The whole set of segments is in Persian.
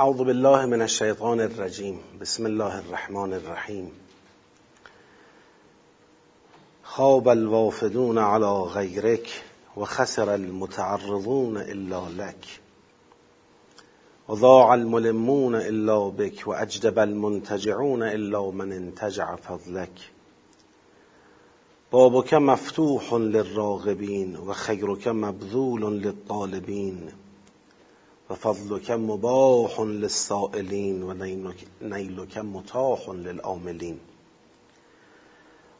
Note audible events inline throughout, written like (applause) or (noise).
اعوذ بالله من الشیطان الرجیم بسم الله الرحمن الرحیم خواب الوافدون على غیرک و خسر المتعرضون الا لك. وضاع الملمون الا بك واجدب المنتجعون الا من انتجع فضلك. بابك مفتوح للراغبين وخيرك مبذول للطالبين. وفضلك مباح للسائلين ونيلك متاح للآملين.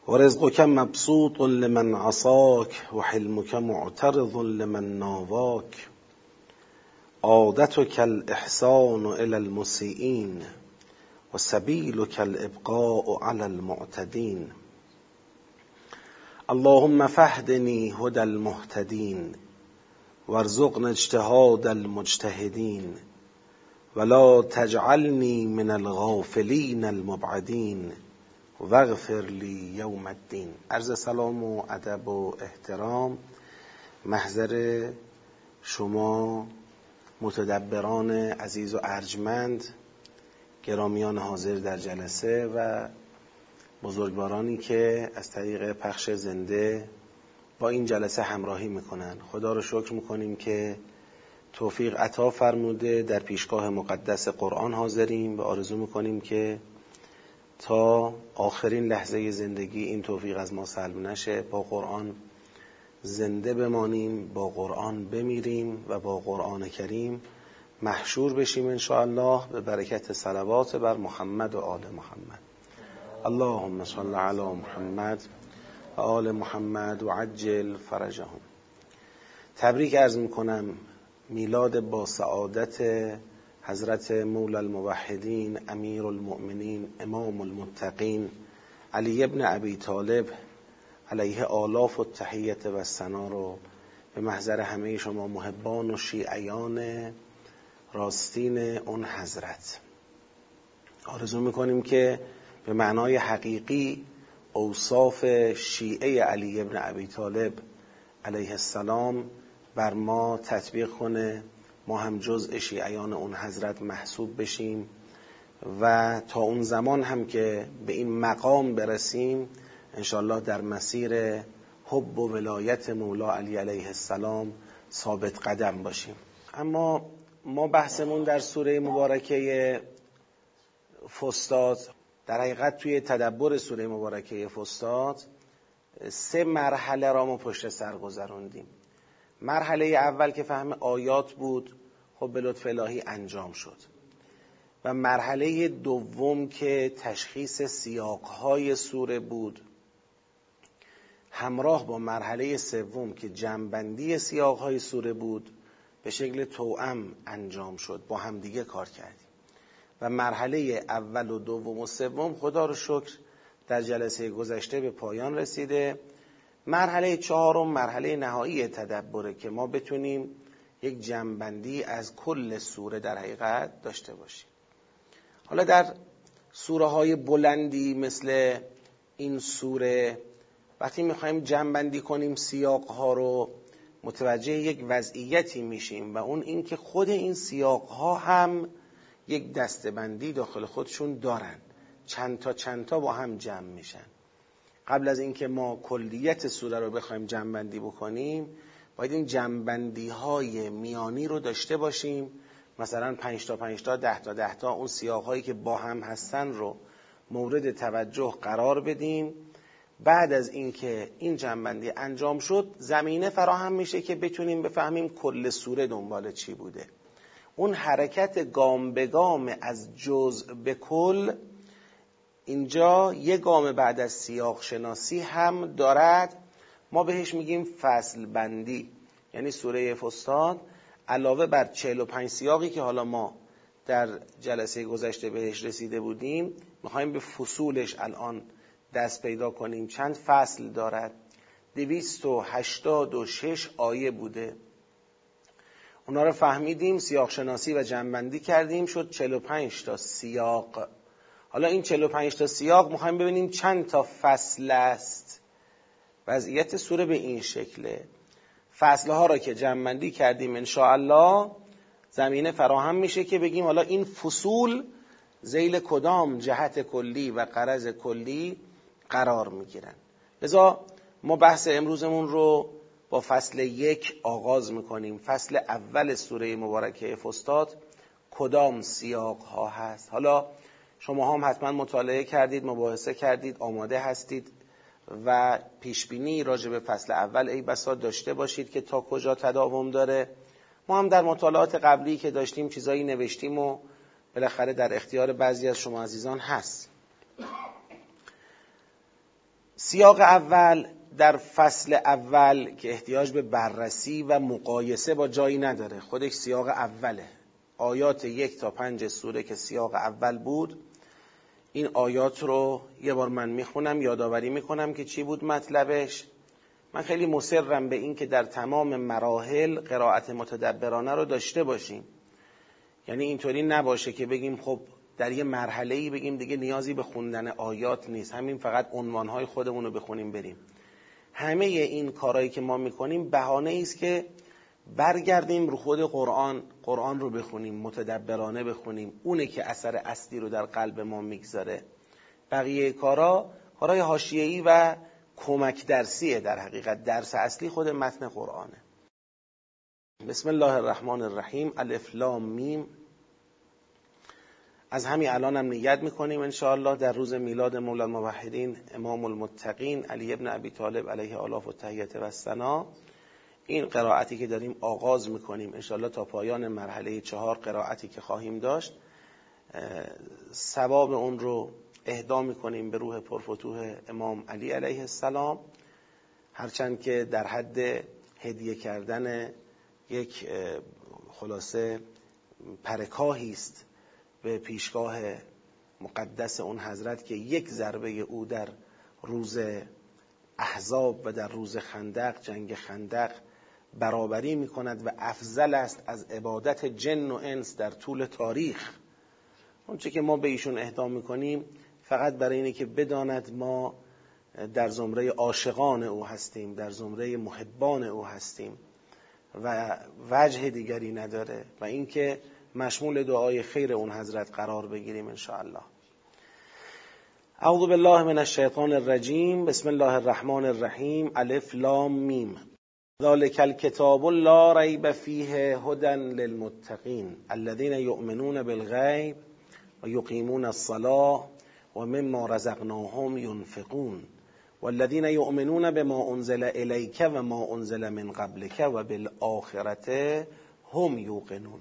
ورزقك مبسوط لمن عصاك وحلمك معترض لمن ناواك عادتك الإحسان إلى المسيئين وسبيلك الإبقاء على المعتدين. اللهم فهدني هدى المهتدين. وارزقنا اجتهاد المجتهدين ولا تجعلني من الغافلين المبعدين واغفر لی یوم الدین. عرض سلام و ادب و احترام. محضر شما متدبران عزیز و ارجمند گرامیان حاضر در جلسه و بزرگوارانی که از طریق پخش زنده با این جلسه همراهی می‌کنن. خدا رو شکر می‌کنیم که توفیق عطا فرموده. در پیشگاه مقدس قرآن حاضریم و آرزو می‌کنیم که تا آخرین لحظه زندگی این توفیق از ما سلب نشه. با قرآن زنده بمانیم با قرآن بمیریم و با قرآن کریم محشور بشیم انشاءالله. به برکت صلوات بر محمد و آل محمد. اللهم صل علی محمد. آل محمد و عجل فرجهم. تبریک ارز می‌کنم میلاد با سعادت حضرت مولا الموحدین امیر المؤمنین امام المتقین علی ابن ابی طالب علیه آلاف و تحییت و سنا رو به محضر همه شما محبان و شیعیان راستین اون حضرت. آرزو می‌کنیم که به معنای حقیقی اوصاف شیعه علی ابن ابی طالب علیه السلام بر ما تطبیق کنه. ما هم جزء شیعیان اون حضرت محسوب بشیم و تا اون زمان هم که به این مقام برسیم انشالله در مسیر حب و ولایت مولا علی علیه السلام ثابت قدم باشیم. اما ما بحثمون در سوره مبارکه فستاد در حقیقت توی تدبر سوره مبارکه فستاد سه مرحله را ما پشت سر گذروندیم. مرحله اول که فهم آیات بود خب به لطف الهی انجام شد. و مرحله دوم که تشخیص سیاقهای سوره بود. همراه با مرحله سوم که جنبندی سیاقهای سوره بود به شکل توأم انجام شد. با همدیگه کار کردیم. و مرحله اول و دوم و سوم خدا رو شکر در جلسه گذشته به پایان رسیده. مرحله چهارم مرحله نهایی تدبره که ما بتونیم یک جنبندی از کل سوره در حقیقت داشته باشیم. حالا در سوره های بلندی مثل این سوره وقتی می‌خوایم جنبندی کنیم سیاق ها رو متوجه یک وضعیتی میشیم و اون اینکه خود این سیاق ها هم یک دستبندی داخل خودشون دارن. چند تا چند تا با هم جمع میشن. قبل از اینکه ما کلیت سوره رو بخوایم جمعبندی بکنیم باید این جمعبندی های میانی رو داشته باشیم. مثلا 5 تا 5 تا 10 تا 10 تا اون سیاق هایی که با هم هستن رو مورد توجه قرار بدیم. بعد از اینکه این جنبندی انجام شد زمینه فراهم میشه که بتونیم بفهمیم کل سوره دنبال چی بوده. اون حرکت گام به گام از جزء به کل اینجا یه گام بعد از سیاق شناسی هم دارد. ما بهش میگیم فصل بندی. یعنی سوره فستاد علاوه بر 45 سیاقی که حالا ما در جلسه گذشته بهش رسیده بودیم می‌خوایم به فصولش الان دست پیدا کنیم. چند فصل دارد؟ دویست و هشتاد و شش آیه بوده. اونا رو فهمیدیم سیاق شناسی و جنبندی کردیم شد 45 تا سیاق. حالا این 45 تا سیاق می‌خوایم ببینیم چند تا فصل است. وضعیت سوره به این شکله. فصلها را که جمعندی کردیم ان الله زمینه فراهم میشه که بگیم حالا این فصول زیل کدام جهت کلی و قرض کلی قرار می‌گیرن. لذا ما بحث امروزمون رو با فصل یک آغاز می‌کنیم. فصل اول سوره مبارکه فستاد کدام سیاق ها هست؟ حالا شما هم حتما مطالعه کردید مباحثه کردید آماده هستید و پیشبینی راجع به فصل اول ای بسا داشته باشید که تا کجا تداوم داره. ما هم در مطالعات قبلی که داشتیم چیزایی نوشتیم و بالاخره در اختیار بعضی از شما عزیزان هست. سیاق اول در فصل اول که احتیاج به بررسی و مقایسه با جایی نداره. خودش سیاق اوله. آیات یک تا پنج سوره که سیاق اول بود این آیات رو یه بار من می‌خونم یادآوری می‌کنم که چی بود مطلبش. من خیلی مصرم به این که در تمام مراحل قرائت متدبرانه رو داشته باشیم. یعنی اینطوری نباشه که بگیم خب در یه مرحله ای بگیم دیگه نیازی به خوندن آیات نیست. همین فقط عنوانهای خودمون رو بخونیم بریم. همه این کارهایی که ما می‌کنیم بهانه است که برگردیم رو خود قرآن قرآن رو بخونیم متدبرانه بخونیم اونه که اثر اصلی رو در قلب ما می‌گذاره. بقیه کارا کارهای حاشیه‌ای و کمک درسیه در حقیقت. درس اصلی خود متن قرآنه. بسم الله الرحمن الرحیم. الف لام میم. از همین الان هم نیت می‌کنیم انشاءالله در روز میلاد مولا الموحدین امام المتقین علی ابن ابی طالب علیه آلاف و تحییت و سنا این قرائتی که داریم آغاز می‌کنیم انشاءالله تا پایان مرحله چهار قرائتی که خواهیم داشت. ثواب اون رو اهدا می‌کنیم به روح پرفتوح امام علی علیه السلام. هرچند که در حد هدیه کردن یک خلاصه پرکاهی است. به پیشگاه مقدس اون حضرت که یک ضربه او در روز احزاب و در روز خندق جنگ خندق برابری می کند و افضل است از عبادت جن و انس در طول تاریخ. اونچه که ما به ایشون اهدا می‌کنیم فقط برای اینه که بداند ما در زمره عاشقان او هستیم در زمره محبان او هستیم و وجه دیگری نداره و اینکه مشمول دعای خیر اون حضرت قرار بگیریم الله اعوذ بالله من الشیطان الرجیم. بسم الله الرحمن الرحیم. الف لام میم. ذلك الكتاب لا ریب فیه هدى للمتقین الذين یؤمنون بالغیب و یقیمون الصلاة و مما رزقناهم ينفقون والذين يؤمنون بما انزل اليك و ما انزل من قبلك و هم یوقنون.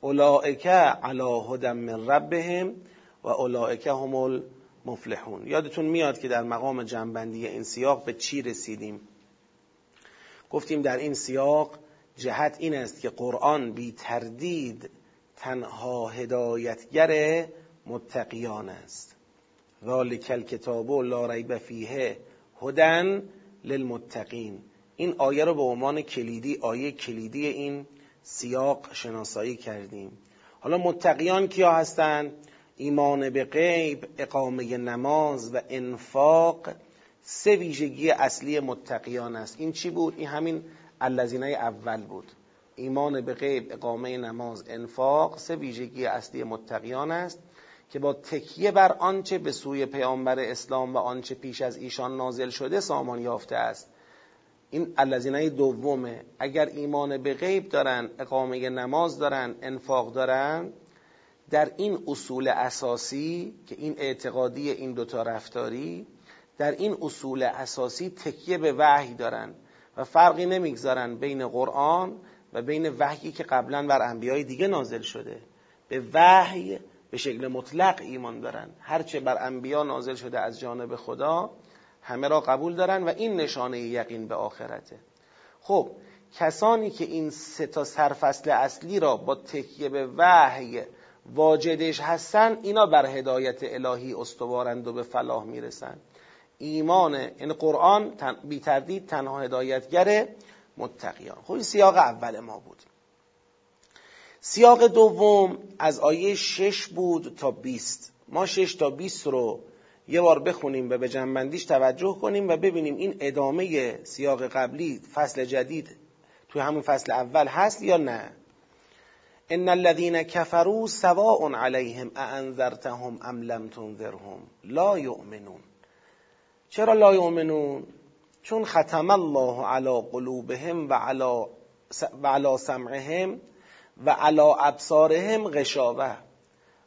اولائک علی هدى من ربهم و اولائک هم المفلحون. یادتون میاد که در مقام جنبندی این سیاق به چی رسیدیم؟ گفتیم در این سیاق جهت این است که قرآن بی تردید تنها هدایتگر متقیان است. ذالک الکتاب لا ریب فیه هدن للمتقین. این آیه رو به عنوان کلیدی آیه کلیدی این سیاق شناسایی کردیم. حالا متقیان کیا هستند ایمان به غیب اقامه نماز و انفاق. سه ویژگی اصلی متقیان است. این چی بود؟ این همین الذینه اول بود. ایمان به غیب اقامه نماز انفاق سه ویژگی اصلی متقیان است که با تکیه بر آنچه به سوی پیامبر اسلام و آنچه پیش از ایشان نازل شده سامان یافته است. این الذینه دومه اگر ایمان به غیب دارن اقامه نماز دارن انفاق دارن در این اصول اساسی که این اعتقادی این دوتا رفتاری در این اصول اساسی تکیه به وحی دارن و فرقی نمی‌گذارن بین قرآن و بین وحیی که قبلا بر انبیای دیگه نازل شده. به وحی به شکل مطلق ایمان دارن. هرچه بر انبیا نازل شده از جانب خدا همه را قبول دارن و این نشانه یقین به آخرته. خب کسانی که این سه تا سرفصل اصلی را با تکیه به وحی واجدش هستن اینا بر هدایت الهی استوارند و به فلاح می‌رسن. ایمان این یعنی قرآن بی تردید تنها هدایتگر متقیان. خب این سیاق اول ما بود. سیاق دوم از آیه شش بود تا بیست. ما شش تا بیست رو یه بار بخونیم و به جنبندیش توجه کنیم و ببینیم این ادامه سیاق قبلی فصل جدید توی همون فصل اول هست یا نه. ان الذين كفروا سواء عليهم اانذرتهم ام لم تنذرهم لا یؤمنون. چرا لا یؤمنون؟ چون ختم الله علی قلوبهم و علی و سمعهم و علی ابصارهم غشاوه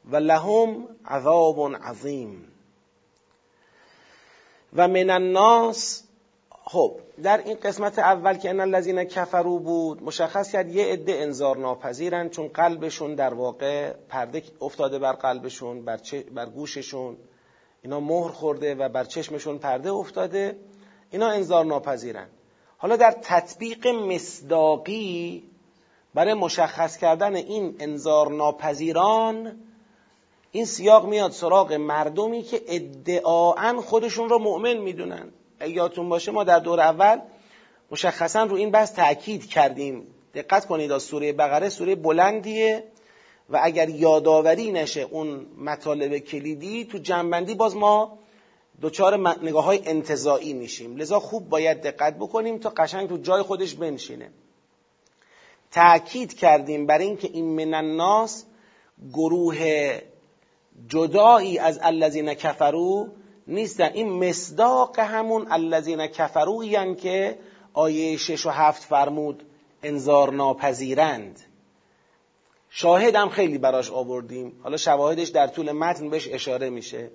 و لهم عذاب عظیم. و من الناس. خب در این قسمت اول که ان الذین کفرو بود مشخص کرد یه عده انذار ناپذیرن چون قلبشون در واقع پرده افتاده بر قلبشون بر, بر گوششون. اینا مهر خورده و بر چشمشون پرده افتاده. اینا انذار ناپذیرن. حالا در تطبیق مصداقی برای مشخص کردن این انذار ناپذیران این سیاق میاد سراغ مردمی که ادعاعا خودشون رو مؤمن می‌دونن. یادتون باشه ما در دور اول مشخصا رو این بحث تاکید کردیم. دقت کنید از سوره بقره سوره بلندیه و اگر یادآوری نشه اون مطالب کلیدی تو جنبندی باز ما دچار نگاه های انتظاعی میشیم. لذا خوب باید دقت بکنیم تا قشنگ تو جای خودش بنشینه. تأکید کردیم بر اینکه این من الناس گروه جدایی از الذین کفرو نیستن. این مصداق همون الذین کفرو یعنی که آیه 6 و 7 فرمود انذار ناپذیرند. شاهد هم خیلی براش آوردیم. حالا شواهدش در طول متن بهش اشاره میشه.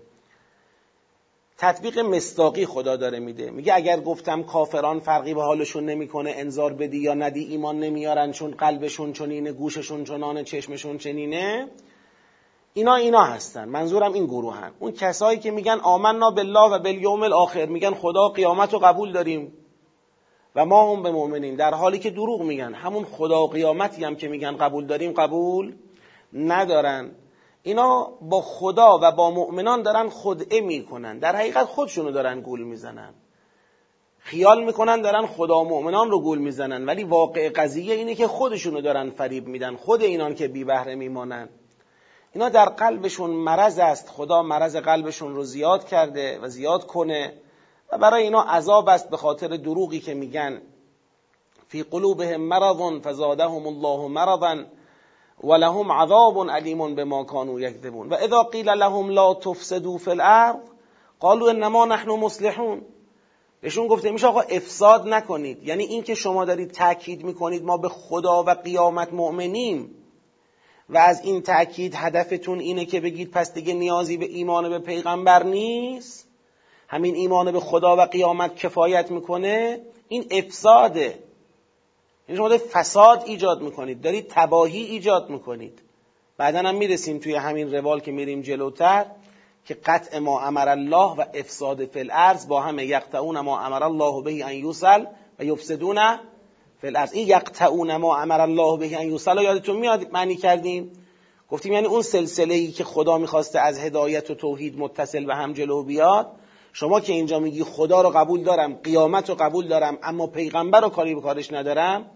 تطبیق مستاقی خدا داره میده. میگه اگر گفتم کافران فرقی به حالشون نمی‌کنه انذار بدی یا ندی ایمان نمیارن چون قلبشون چنینه گوششون چنانه چشمشون چنینه اینا اینا هستن. منظورم این گروه هن. اون کسایی که میگن آمنا بالله و بالیوم الاخر میگن خدا قیامت رو قبول داریم و ما هم به مؤمنین در حالی که دروغ میگن. همون خدا قیامتی هم که میگن قبول داریم قبول ندارن. اینا با خدا و با مؤمنان دارن خدعه می‌کنن. در حقیقت خودشونو دارن گول می‌زنن. خیال می‌کنن دارن خدا و مؤمنان رو گول می‌زنن. ولی واقع قضیه اینه که خودشونو دارن فریب میدن. خود اینان که بی بهره میمانن. اینا در قلبشون مرض است. خدا مرض قلبشون رو زیاد کرده و زیاد کنه و برای اینا عذاب است به خاطر دروغی که میگن. فی قلوبهم مرض فزادهم الله مرضا ولهم عذاب علیم بما كانوا یکذبون. و اذا قیل لهم لا تفسدوا فی الارض قالوا انما نحن مصلحون. بهشون گفته میشه آقا افساد نکنید. یعنی اینکه شما دارید تاکید می‌کنید ما به خدا و قیامت مؤمنیم. و از این تأکید هدفتون اینه که بگید پس دیگه نیازی به ایمان به پیغمبر نیست. همین ایمان به خدا و قیامت کفایت می‌کنه. این افساده. یعنی شما فساد ایجاد می‌کنید. دارید تباهی ایجاد می‌کنید. بعدا هم می‌رسیم توی همین روال که میریم جلوتر که قطع ما امر الله و افساد فی الارض با همه یقطعون ما امر الله به ان یوصل و یفسدون فی این یقطعون ما امر الله به ان یوصل. یادتون میاد معنی کردیم؟ گفتیم یعنی اون سلسله ای که خدا می‌خواسته از هدایت و توحید متصل به هم جلو بیاد. شما که اینجا میگی خدا رو قبول دارم قیامت رو قبول دارم اما پیغمبر رو کاری به کارش ندارم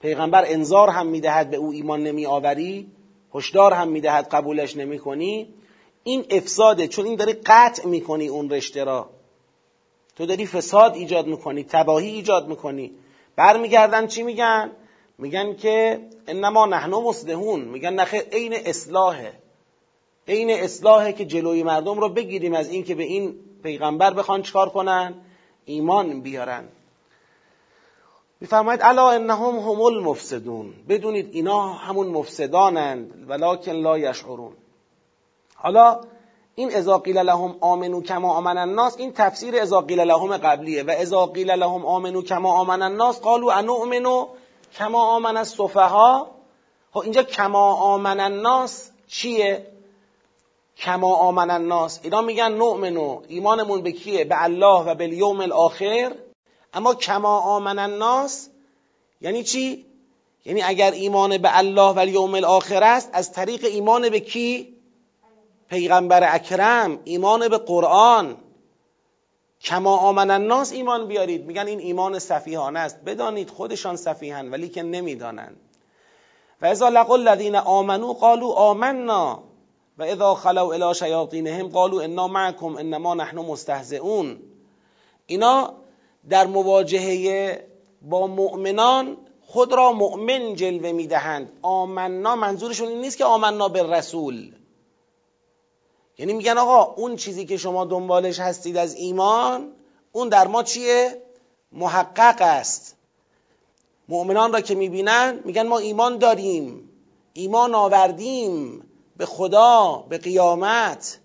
پیغمبر انذار هم می‌دهد به او ایمان نمی آوری هشدار هم می‌دهد قبولش نمی کنی این افساده چون این داری قطع می‌کنی اون رشته را. تو داری فساد ایجاد می‌کنی تباهی ایجاد می‌کنی. برمیگردن چی میگن؟ میگن که انما نحن مصلحون. میگن نخیر عین اصلاحه. عین اصلاحه که جلوی مردم رو بگیریم از اینکه به این پیغمبر بخوان چکار کنن؟ ایمان بیارن. میفرماید الا انهم هم المفسدون. بدونید اینا همون مفسدانند ولکن لا یشعرون. حالا این اذا قیل لهم آمنو کما آمن الناس این تفسیر اذا قیل لهم قبلیه و اذا قیل لهم آمنو کما آمن الناس قالوا انؤمنو کما آمن السفها خب اینجا کما آمن الناس چیه؟ کما آمن الناس. اینا میگن نؤمنو. ایمانمون به کیه؟ به الله و به یوم الاخر. اما کما آمن الناس یعنی چی؟ یعنی اگر ایمان به الله و یوم الاخر است از طریق ایمان به کی؟ پیغمبر اکرم ایمان به قرآن. کما آمن الناس ایمان بیارید. میگن این ایمان صفیحانه است. بدانید خودشان صفیحن ولی که نمی‌دانند و اذا لقوا الذین آمنو قالوا آمنا. و اذا خلوا الى شیاطینهم قالوا انا معكم انما نحن مستهزئون. اینا در مواجهه با مؤمنان خود را مؤمن جلوه می‌دهند. آمنا منظورشون این نیست که آمنا به رسول. یعنی میگن آقا اون چیزی که شما دنبالش هستید از ایمان اون در ما چیه؟ محقق است. مؤمنان را که می‌بینن میگن ما ایمان داریم ایمان آوردیم به خدا به قیامت.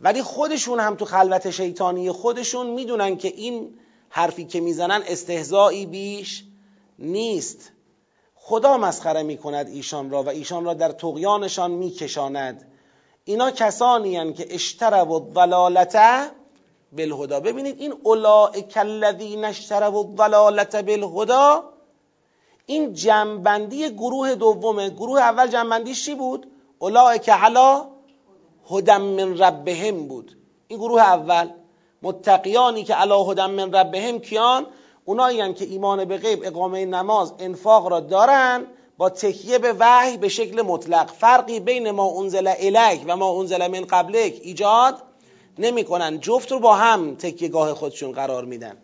ولی خودشون هم تو خلوت شیطانی خودشون می‌دونن که این حرفی که می‌زنن استهزایی بیش نیست. خدا مسخره می‌کند ایشان را و ایشان را در تقیانشان میکشاند. اینا کسانی هن که اشترب و ضلالته بالهدا ببینید این اولئک الذین اشترب و ضلالته بالهدا این جنبندی گروه دومه. گروه اول جنبندیش چی بود؟ اولئک علا هدم من ربهم بود. این گروه اول. متقیانی که علا هدم من ربهم کیان؟ اونایی که ایمان به غیب اقامه نماز انفاق را دارن. تکیه به وحی به شکل مطلق. فرقی بین ما انزل الیک و ما انزل من قبلک ایجاد نمی‌کنن. جفت رو با هم تکیه گاه خودشون قرار میدن.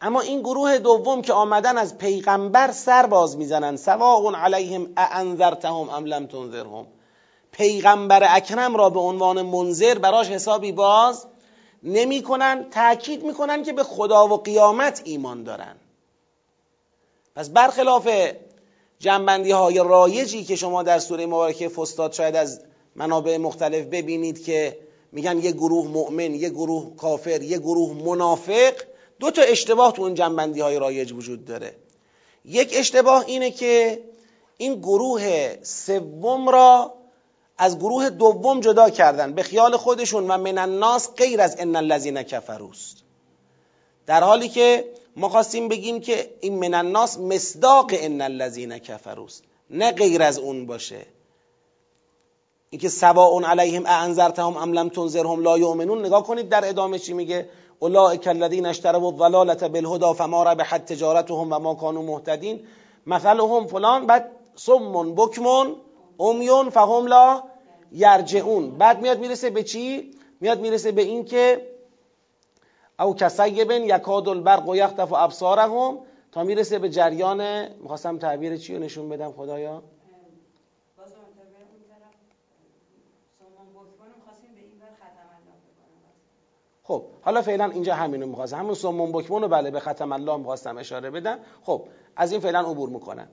اما این گروه دوم که آمدن از پیغمبر سر باز می‌زنن. سواء علیهم اانذرتهم ام لم تنذرهم. پیغمبر اکرم را به عنوان منذر براش حسابی باز نمی‌کنن. تاکید می‌کنن که به خدا و قیامت ایمان دارن. پس برخلاف جنبندی های رایجی که شما در سوره مبارکه فستاد شاید از منابع مختلف ببینید که میگن یه گروه مؤمن یه گروه کافر یه گروه منافق دو تا اشتباه تو اون جنبندی های رایج وجود داره. یک اشتباه اینه که این گروه سوم را از گروه دوم جدا کردن به خیال خودشون و من الناس غیر از ان الذین کفروست در حالی که ما خواستیم بگیم که این من الناس مصداق ان الذین کفروست نه غیر از اون باشه. اینکه سواء علیهم اانذرتهم ام لم تنذرهم لا یؤمنون. نگاه کنید در ادامه چی میگه؟ اولئک الذین اشتروا الضلاله بالهدى فما ربحت تجارتهم و ما كانوا مهتدین. مثلهم فلان بعد صم بکمون امیون فهم لا یرجعون. بعد میاد می‌رسه به چی؟ میاد می‌رسه به این که او کسیبن یکاد البرق و یختف ابصارهم تا می‌رسه به جریان می‌خواستم تعبیر چی رو نشون بدم خدایا؟ خب حالا فعلا اینجا همینو می‌خواستم. همون سمون بکمون رو بله به ختم الله می‌خواستم اشاره بدم. خب از این فعلا عبور می‌کنم.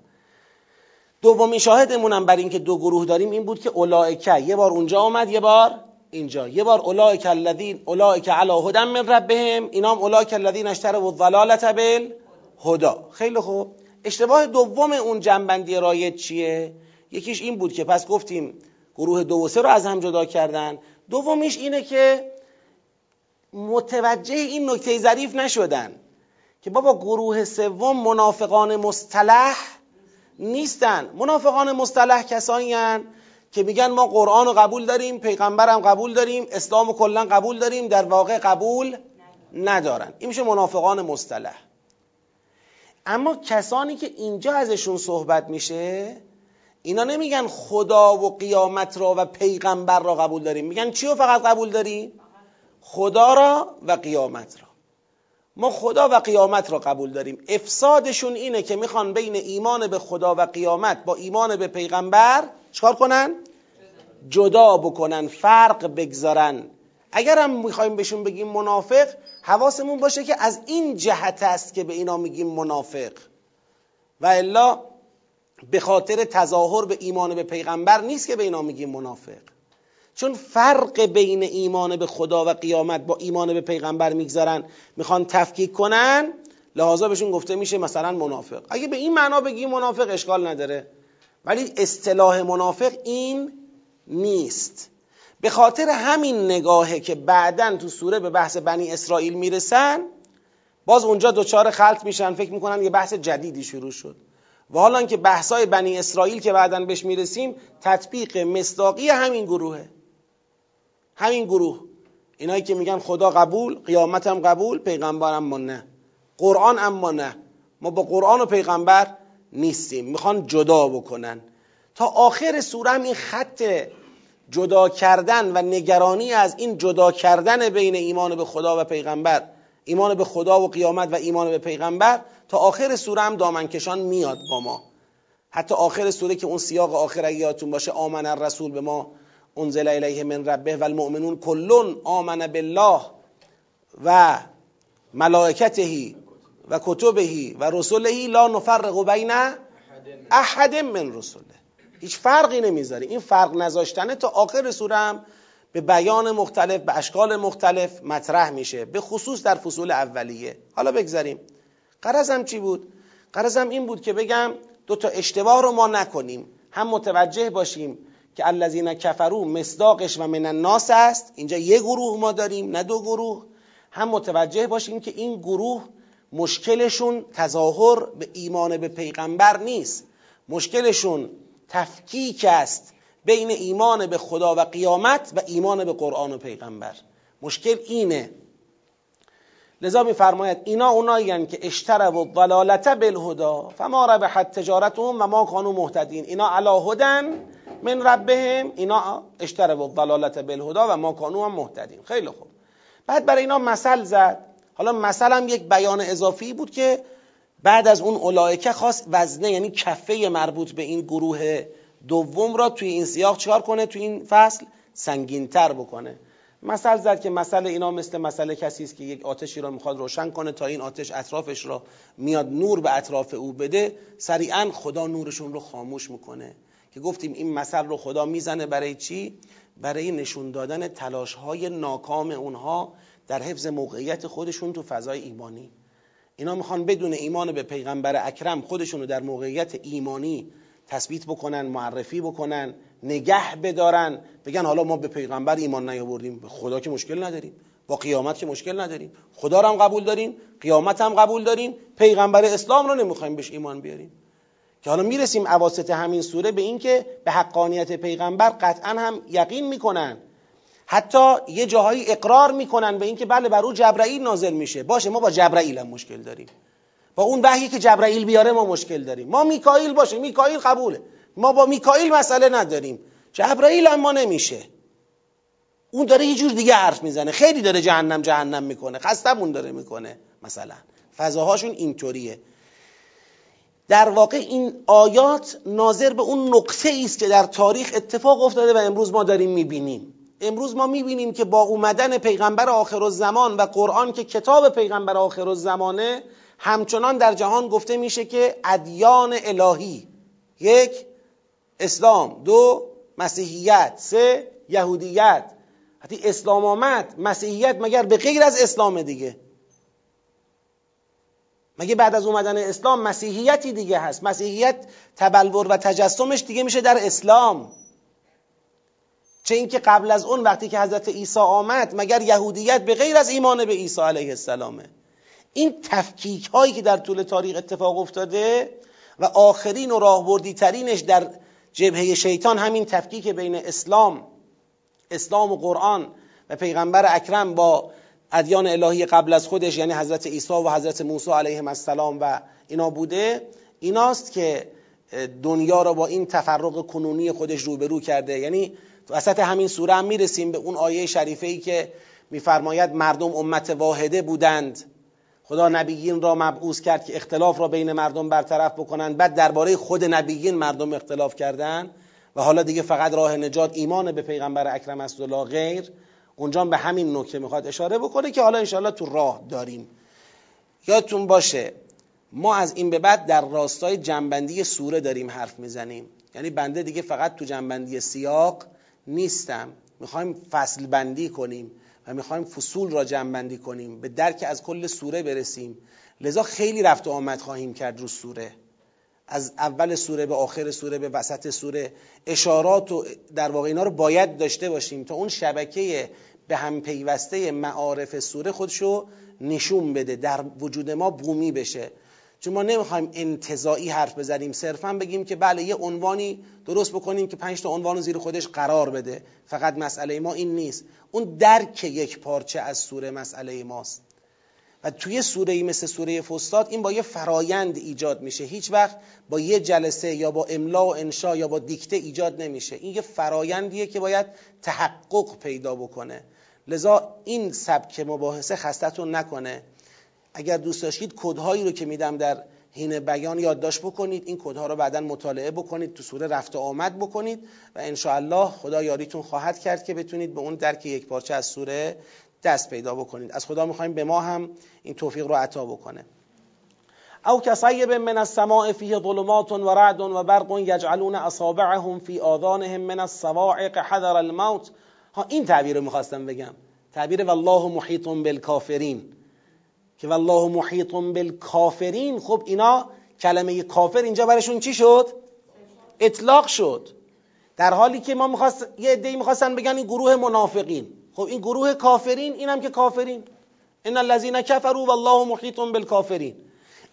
دومین شاهدمونم بر اینکه دو گروه داریم این بود که اولائکه. یه بار اونجا آمد یه بار اینجا. یه بار اولائک الذین اولائک علی هدى من ربهم اینام اولائک الذین اشتروا الضلالة بالهدى. خیلی خوب. اشتباه دوم اون جنبندی رایت چیه؟ یکیش این بود که پس گفتیم گروه دو و سه رو از هم جدا کردن. دومیش اینه که متوجه این نکته ظریف نشدن که بابا گروه سوم منافقان مصطلح نیستن. منافقان مصطلح کسانی هن که میگن ما قرآن رو قبول داریم پیغمبرم قبول داریم اسلام کلا قبول داریم در واقع قبول ندارن. این میشه منافقان مصطلح. اما کسانی که اینجا ازشون صحبت میشه اینا نمیگن خدا و قیامت را و پیغمبر را قبول داریم. میگن چی رو فقط قبول داریم؟ خدا را و قیامت را. ما خدا و قیامت را قبول داریم. افسادشون اینه که می‌خوان بین ایمان به خدا و قیامت با ایمان به پیغمبر چکار کنن؟ جدا بکنن فرق بگذارن. اگر هم می‌خوایم بهشون بگیم منافق حواسمون باشه که از این جهت است که به اینا میگیم منافق. و الا به خاطر تظاهر به ایمان به پیغمبر نیست که به اینا میگیم منافق. چون فرق بین ایمان به خدا و قیامت با ایمان به پیغمبر می‌گذارن می‌خوان تفکیک کنن لحاظا بهشون گفته میشه مثلا منافق. اگه به این معنا بگی منافق اشکال نداره. ولی اصطلاح منافق این نیست. به خاطر همین نگاهه که بعدا تو سوره به بحث بنی اسرائیل می‌رسن باز اونجا دوچار خلط میشن فکر می‌کنن یه بحث جدیدی شروع شد. و حالا که بحثای بنی اسرائیل که بعدا بهش می‌رسیم تطبیق مصداقی همین گروهه. همین گروه. اینایی که میگن خدا قبول قیامت هم قبول پیغمبر اما نه قرآن اما نه ما با قرآن و پیغمبر نیستیم. می‌خوان جدا بکنن. تا آخر سوره هم این خط جدا کردن و نگرانی از این جدا کردن بین ایمان به خدا و پیغمبر ایمان به خدا و قیامت و ایمان به پیغمبر تا آخر سوره هم دامنکشان میاد با ما. حتی آخر سوره که اون سیاق آخر اگه یادتون باشه آمن الرسول به ما. انزل الیه من ربه و المؤمنون کلون آمن بالله و ملائکته و کتبه و رسوله لا نفرق بین احد من رسوله هیچ فرقی نمی‌ذاره. این فرق نذاشتنه تا آخر سوره به بیان مختلف به اشکال مختلف مطرح میشه به خصوص در فصول اولیه. حالا بگذاریم. قرضم چی بود؟ قرضم این بود که بگم دو تا اشتباه رو ما نکنیم. هم متوجه باشیم. که الذین کفرو مصداقش و من الناس است. اینجا یه گروه ما داریم نه دو گروه. هم متوجه باشیم که این گروه مشکلشون تظاهر به ایمان به پیغمبر نیست. مشکلشون تفکیک است بین ایمان به خدا و قیامت و ایمان به قرآن و پیغمبر. مشکل اینه. لذا میفرماید اینا اونایی که اشتروا و ضلالت بالهدا فما ربحت تجارتهم و ما کانوا مهتدین. اینا علا هدن من ربهم اینا اشتروا و ضلالت بالهدا و ما کانوا مهتدین خیلی خوب. بعد برای اینا مثل زد. حالا مثلا یک بیان اضافی بود که بعد از اون اولایکه خواست وزنه یعنی کفه مربوط به این گروه دوم را توی این سیاق چکار کنه؟ توی این فصل سنگینتر بکنه. مثل زد که مثل اینا مثل مثل کسی است که یک آتشی را می‌خواد روشن کنه تا این آتش اطرافش را میاد نور به اطراف او بده سریعا خدا نورشون رو خاموش می‌کنه. که گفتیم این مثل رو خدا می‌زنه برای چی؟ برای نشون دادن تلاش های ناکام اونها در حفظ موقعیت خودشون تو فضای ایمانی. اینا می‌خوان بدون ایمان به پیغمبر اکرم خودشون رو در موقعیت ایمانی تثبیت بکنن معرفی بکنن نگه بدارن. بگن حالا ما به پیغمبر ایمان نیاوردیم. به خدا که مشکل نداریم. با قیامت که مشکل نداریم. خدا رو هم قبول داریم قیامت هم قبول داریم. پیغمبر اسلام رو نمی‌خوایم بهش ایمان بیاریم. که حالا می‌رسیم اواسط همین سوره به اینکه به حقانیت پیغمبر قطعا هم یقین می‌کنن. حتی یه جاهایی اقرار می‌کنن به اینکه بله بر او جبرائیل نازل میشه. باشه ما با جبرائیل هم مشکل داریم. با اون وحی که جبرائیل بیاره ما مشکل داریم. ما میکائیل باشه میکائیل قبوله ما با میکائیل مسئله نداریم. جبرائیل هم ما نمیشه. اون داره یه جور دیگه حرف می‌زنه. خیلی داره جهنم جهنم می‌کنه. خستمون داره می‌کنه مثلا. فضاهاشون اینطوریه. در واقع این آیات ناظر به اون نقطه است که در تاریخ اتفاق افتاده و امروز ما داریم می‌بینیم. امروز ما می‌بینیم که با اومدن پیغمبر آخر الزمان و قرآن که کتاب پیغمبر آخر الزمانه همچنان در جهان گفته میشه که ادیان الهی یک اسلام دو مسیحیت سه یهودیت. حتی اسلام آمد مسیحیت مگر به غیر از اسلام دیگه. مگه بعد از اومدن اسلام مسیحیتی دیگه هست؟ مسیحیت تبلور و تجسمش دیگه میشه در اسلام. چه اینکه قبل از اون وقتی که حضرت عیسی آمد مگر یهودیت به غیر از ایمان به عیسی علیه السلامه. این تفکیک هایی که در طول تاریخ اتفاق افتاده و آخرین و راهبردی ترینش در جبهه شیطان همین تفکیک بین اسلام اسلام و قرآن و پیغمبر اکرم با ادیان الهی قبل از خودش یعنی حضرت عیسی و حضرت موسی علیه السلام و اینا بوده ایناست که دنیا را با این تفرق کنونی خودش روبرو کرده. یعنی وسط همین سوره هم می‌رسیم به اون آیه شریفه ای که میفرماید مردم امت واحده بودند. خدا نبیین را مبعوث کرد که اختلاف را بین مردم برطرف بکنند. بعد درباره خود نبیین مردم اختلاف کردند و حالا دیگه فقط راه نجات ایمان به پیغمبر اکرم است و غیر. اونجا به همین نکته می‌خواد اشاره بکنه که حالا انشاءالله تو راه داریم. یادتون باشه ما از این به بعد در راستای جنبندی سوره داریم حرف می‌زنیم. یعنی بنده دیگه فقط تو جنبندی سیاق نیستم. می‌خوایم فصل بندی کنیم و می‌خوایم فصول را جمع کنیم. به درک از کل سوره برسیم. لذا خیلی رفت و آمد خواهیم کرد رو سوره. از اول سوره به آخر سوره به وسط سوره. اشارات و در واقع اینا رو باید داشته باشیم تا اون شبکه به هم پیوسته معارف سوره خودشو نشون بده در وجود ما بومی بشه. چون ما نمی‌خوایم انتظایی حرف بزنیم صرفا بگیم که بله یه عنوانی درست بکنیم که پنج تا عنوان زیر خودش قرار بده. فقط مسئله ما این نیست. اون درک یک پارچه از سوره مسئله ماست. و توی سوره ای مثل سوره فستاد این با یه فرایند ایجاد میشه. هیچ وقت با یه جلسه یا با املا و انشا یا با دیکته ایجاد نمیشه. این یه فرایندیه که باید تحقق پیدا بکنه. لذا این سبک مباحثه خستتون نکنه. اگر دوست داشتید کدهایی رو که میدم در حین بیان یادداشت بکنید. این کدها رو بعدا مطالعه بکنید تو سوره رفت و آمد بکنید و ان خدا یاریتون خواهد کرد که بتونید به اون درک یک پارچه از سوره دست پیدا بکنید. از خدا می‌خوایم به ما هم این توفیق رو عطا بکنه. او کصیب من السماء فیه ظلمات و رعد و برق یجعلون اصابعهم فی آذانهم من الصواعق حذر الموت ها این تعبیر رو می‌خواستم بگم. تعبیر والله محیط بالکافرین. که والله محیط بالکافرین خب اینا کلمه کافر اینجا برشون چی شد؟ اطلاق شد. در حالی که ما می‌خواست یه عده‌ای می‌خواستن بگن این گروه منافقین. خب این گروه کافرین اینم که کافرین. ان الذين كفروا والله محیط بالکافرین.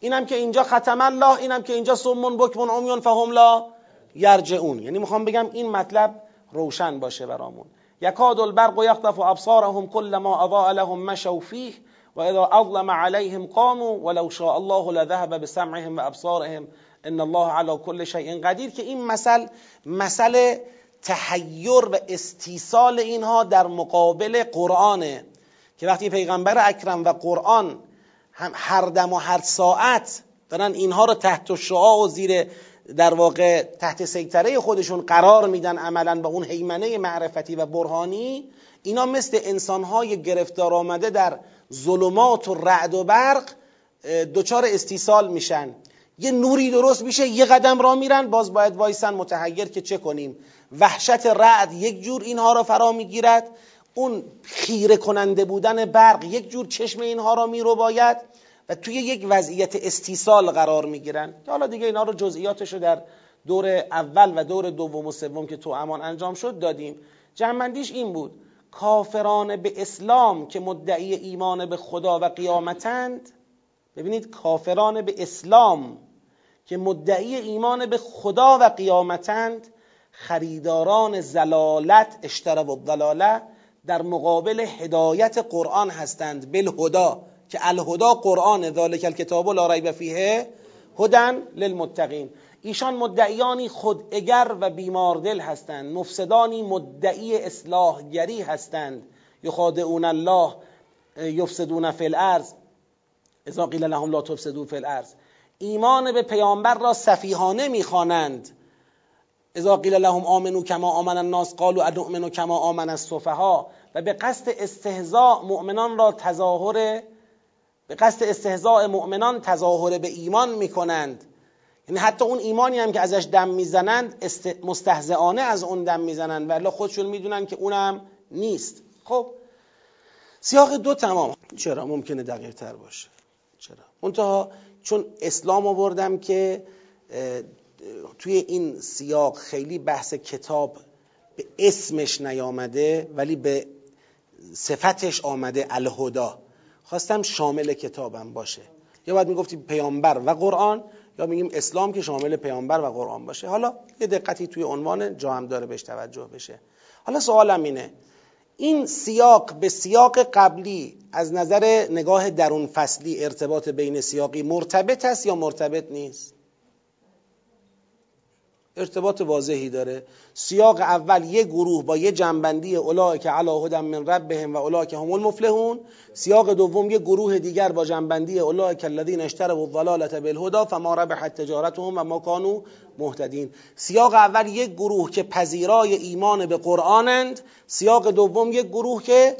اینم که اینجا ختم الله اینم که اینجا سمون بکمون عمیون فهم لا یرجعون. یعنی می‌خوام بگم این مطلب روشن باشه برامون. یکاد البرق یخطف ابصارهم كل ما اضاء لهم مشوا فيه و اذا اظلم عليهم قاموا ولو شاء الله لذهب بسمعهم و ابصارهم ان الله على كل شيء قدیر که این مثل مثل تحیر و استیصال اینها در مقابل قرآنه. که وقتی پیغمبر اکرم و قرآن هم هر دم و هر ساعت دارن اینها رو تحت شعاع و زیر در واقع تحت سیطره خودشون قرار میدن عملا به اون حیمنه معرفتی و برهانی اینا مثل انسانهای گرفتار آمده در ظلمات و رعد و برق دچار استیصال میشن. یه نوری درست میشه یه قدم را میرن باز باید وایسن متحیر که چه کنیم. وحشت رعد یک جور اینها را فرا می‌گیرد. اون خیره کننده بودن برق یک جور چشم اینها را میرو باید و توی یک وضعیت استیصال قرار می‌گیرن. که حالا دیگه اینها رو جزئیاتش رو در دور اول و دور دوم و سوم که تو امان انجام شد دادیم. جنبندیش این بود. کافران به اسلام که مدعی ایمان به خدا و قیامتند. ببینید کافران به اسلام که مدعی ایمان به خدا و قیامتند. خریداران زلالت اشترب و در مقابل هدایت قرآن هستند. بالهدا که الهدا قرآن ذالک الکتاب لا ریب فیه هدن للمتقین. ایشان مدعیانی خوداگر و بیماردل هستند. مفسدانی مدعی اصلاحگری هستند. یخادعون الله یفسدون فی الارض. اذا قیل لهم لا تفسدوا فی الارض. ایمان به پیامبر را سفیهانه می‌خوانند. اذا قیل لهم آمنو کما آمن الناس قالوا انؤمن کما آمن السفها و به قصد استهزاء مؤمنان را تظاهر به قصد استهزاء مؤمنان تظاهر به ایمان می‌کنند. یعنی حتی اون ایمانی هم که ازش دم می‌زنند است... مستهزئانه از اون دم می‌زنند. ولی خودشون می‌دونن که اونم نیست. خب؟ سیاق دو تمام. چرا؟ ممکنه دقیق تر باشه. چرا؟ منتها چون اسلام آوردم که توی این سیاق خیلی بحث کتاب به اسمش نیامده ولی به صفتش آمده الهدا. خواستم شامل کتابم باشه. یا باید می‌گفتیم پیامبر و قرآن یا میگیم اسلام که شامل پیامبر و قرآن باشه. حالا یه دقتی توی عنوان جا هم داره بهش توجه بشه. حالا سوالم اینه. این سیاق به سیاق قبلی از نظر نگاه درون فصلی ارتباط بین سیاقی مرتبط است یا مرتبط نیست؟ ارتباط واضحی داره. سیاق اول یه گروه با یه جنبندی اولای که علا هدم من ربهم و اولای که هم المفلحون. سیاق دوم یه گروه دیگر با جنبندی اولای که الذین اشتروا الضلالة بالهدى فما ربحت تجارتهم و ما كانوا مهتدین. سیاق اول یک گروه که پذیرای ایمان به قرآنند. سیاق دوم یک گروه که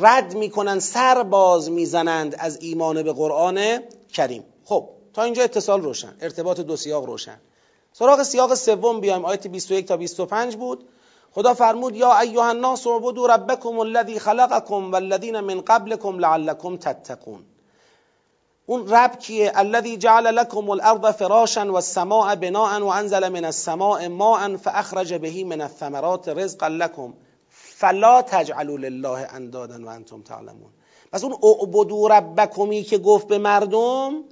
رد می‌کنن سر باز می‌زنند از ایمان به قرآن کریم. خب تا اینجا اتصال روشن. ارتباط دو سیاق روشن. سراغ سیاق سوم بیایم. آیت 21 تا 25 بود. خدا فرمود یا ایها الناس اعبدوا ربکم الذی خلقکم والذین من قبلکم لعلکم تتقون. اون رب کیه؟ الذی جعل لكم الارض فراشا والسماء بناء وانزل من السماء ماء فاخرج به من الثمرات رزقا لكم فلا تجعلوا لله اندادا وانتم تعلمون. پس اون اعبدوا ربکمی که گفت به مردم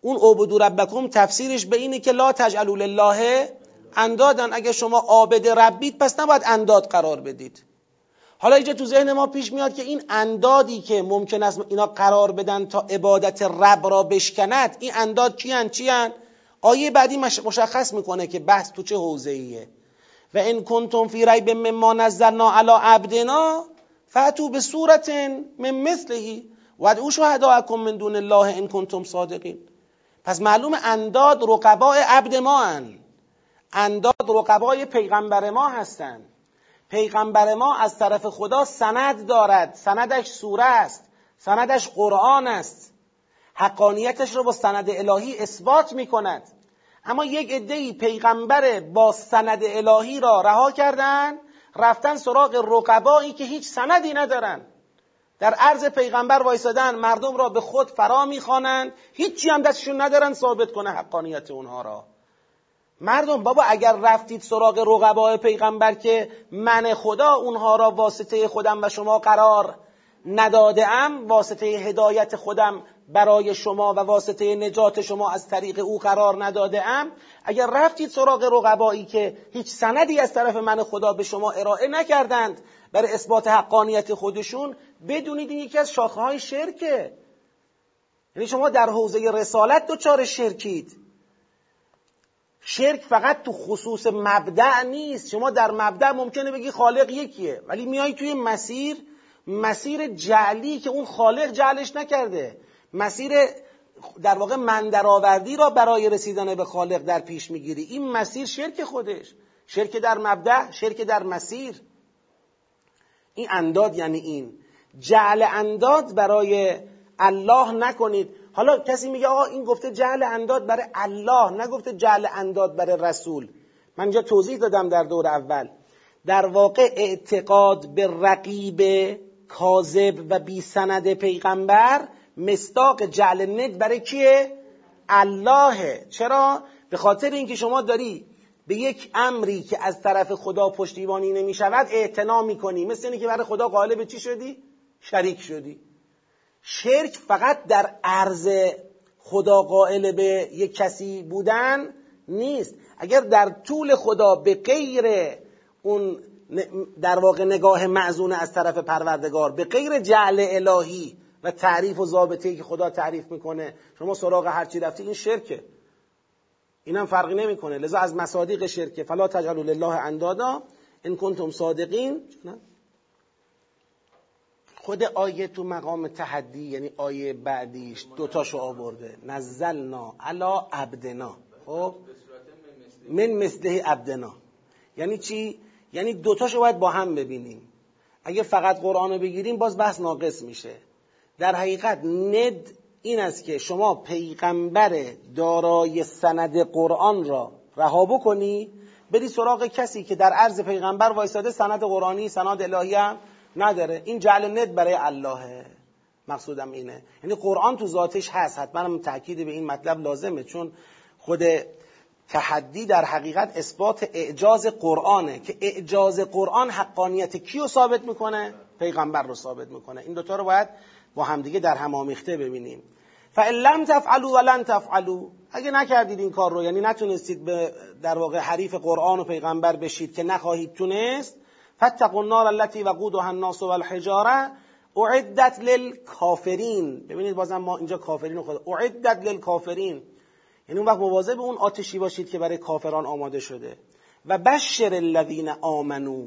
اون عبدو ربکم تفسیرش به اینه که لا تجعلوا لله اندادن اگه شما عابد ربید پس نباید انداد قرار بدید. حالا اینجا تو ذهن ما پیش میاد که این اندادی که ممکن است اینا قرار بدن تا عبادت رب را بشکند این انداد کیان؟ چیان؟ آیه بعدی مشخص می‌کنه که بحث تو چه حوزه ایه و ان کنتم فی ریب مما نزلنا علی عبدنا فاتو به صورت من مثلهی ودعو شهداءکم من دون الله ان کنتم صادقین. پس معلوم انداد رقبای عبد ما هن. انداد رقبای پیغمبر ما هستند پیغمبر ما از طرف خدا سند دارد. سندش سوره است. سندش قرآن است. حقانیتش رو با سند الهی اثبات می کند اما یک عدهای پیغمبر با سند الهی را رها کردن رفتن سراغ رقبایی که هیچ سندی ندارن. در عرض پیغمبر وایسادن مردم را به خود فرا می‌خوانند. هیچی هم دستشون ندارن ثابت کنه حقانیت اونها را. مردم بابا اگر رفتید سراغ رقبای پیغمبر که من خدا اونها را واسطه خودم و شما قرار نداده ام واسطه هدایت خودم برای شما و واسطه نجات شما از طریق او قرار نداده ام اگر رفتید سراغ رقبایی که هیچ سندی از طرف من خدا به شما ارائه نکردند برای اثبات حقانیت خودشون بدونید این یکی از شاخه های شرکه. یعنی شما در حوزه رسالت دوچار شرکید. شرک فقط تو خصوص مبدع نیست. شما در مبدع ممکنه بگی خالق یکیه ولی میای توی مسیر مسیر جعلی که اون خالق جعلش نکرده. مسیر در واقع مندرآوردی را برای رسیدن به خالق در پیش می‌گیری. این مسیر شرک خودش. شرک در مبدع شرک در مسیر. این انداد یعنی این. جعل انداد برای الله نکنید. حالا کسی میگه آقا این گفته جعل انداد برای الله نگفته جعل انداد برای رسول. من اینجا توضیح دادم در دور اول. در واقع اعتقاد به رقیب کاذب و بی سند پیغمبر مستاق جعل ند برای کیه؟ الله چرا؟ به خاطر اینکه شما داری به یک امری که از طرف خدا پشتیبانی نمی شود اعتنا می کنی مثل اینکه برای خدا قالب چی شدی؟ شریک شدی. شرک فقط در عرض خدا قائل به یک کسی بودن نیست. اگر در طول خدا به غیر اون در واقع نگاه معزونه از طرف پروردگار به غیر جعل الهی و تعریف و ضابطه که خدا تعریف می‌کنه شما سراغ هرچی رفتی این شرکه. اینم فرقی نمی‌کنه. لذا از مصادیق شرکه فلا تجعلوا لله اندادا ان کنتم صادقین. خود آیه تو مقام تحدی یعنی آیه بعدیش دوتاشو آورده. نزلنا علا عبدنا. خب؟ من مثله عبدنا. یعنی چی؟ یعنی دوتاشو باید با هم ببینیم. اگه فقط قرآن بگیریم باز بحث ناقص میشه. در حقیقت ند این است که شما پیغمبر دارای سند قرآن را رها بکنی بری سراغ کسی که در عرض پیغمبر وایساده سند قرآنی سند الهی هم نداره. این جعل ند برای اللهه. مقصودم اینه. یعنی قرآن تو ذاتش هست. حتما هم تاکید به این مطلب لازمه. چون خود تحدی در حقیقت اثبات اعجاز قرآنه که اعجاز قرآن حقانیت کیو ثابت می‌کنه؟ پیغمبر رو ثابت می‌کنه. این دوتا رو باید با همدیگه در هم آمیخته ببینیم. فان لم تفعلوا ولن تفعلوا. اگه نکردید این کار رو یعنی نتونستید به در واقع حریف قرآن و پیغمبر بشید که نخواهید تونست فاتقوا النار التي وقودها الناس والحجاره اعدت للکافرین. ببینید بازم ما اینجا کافرین خود اعدت للکافرین. یعنی اون وقت مواظب اون آتشی باشید که برای کافران آماده شده. و بشر الذین آمنو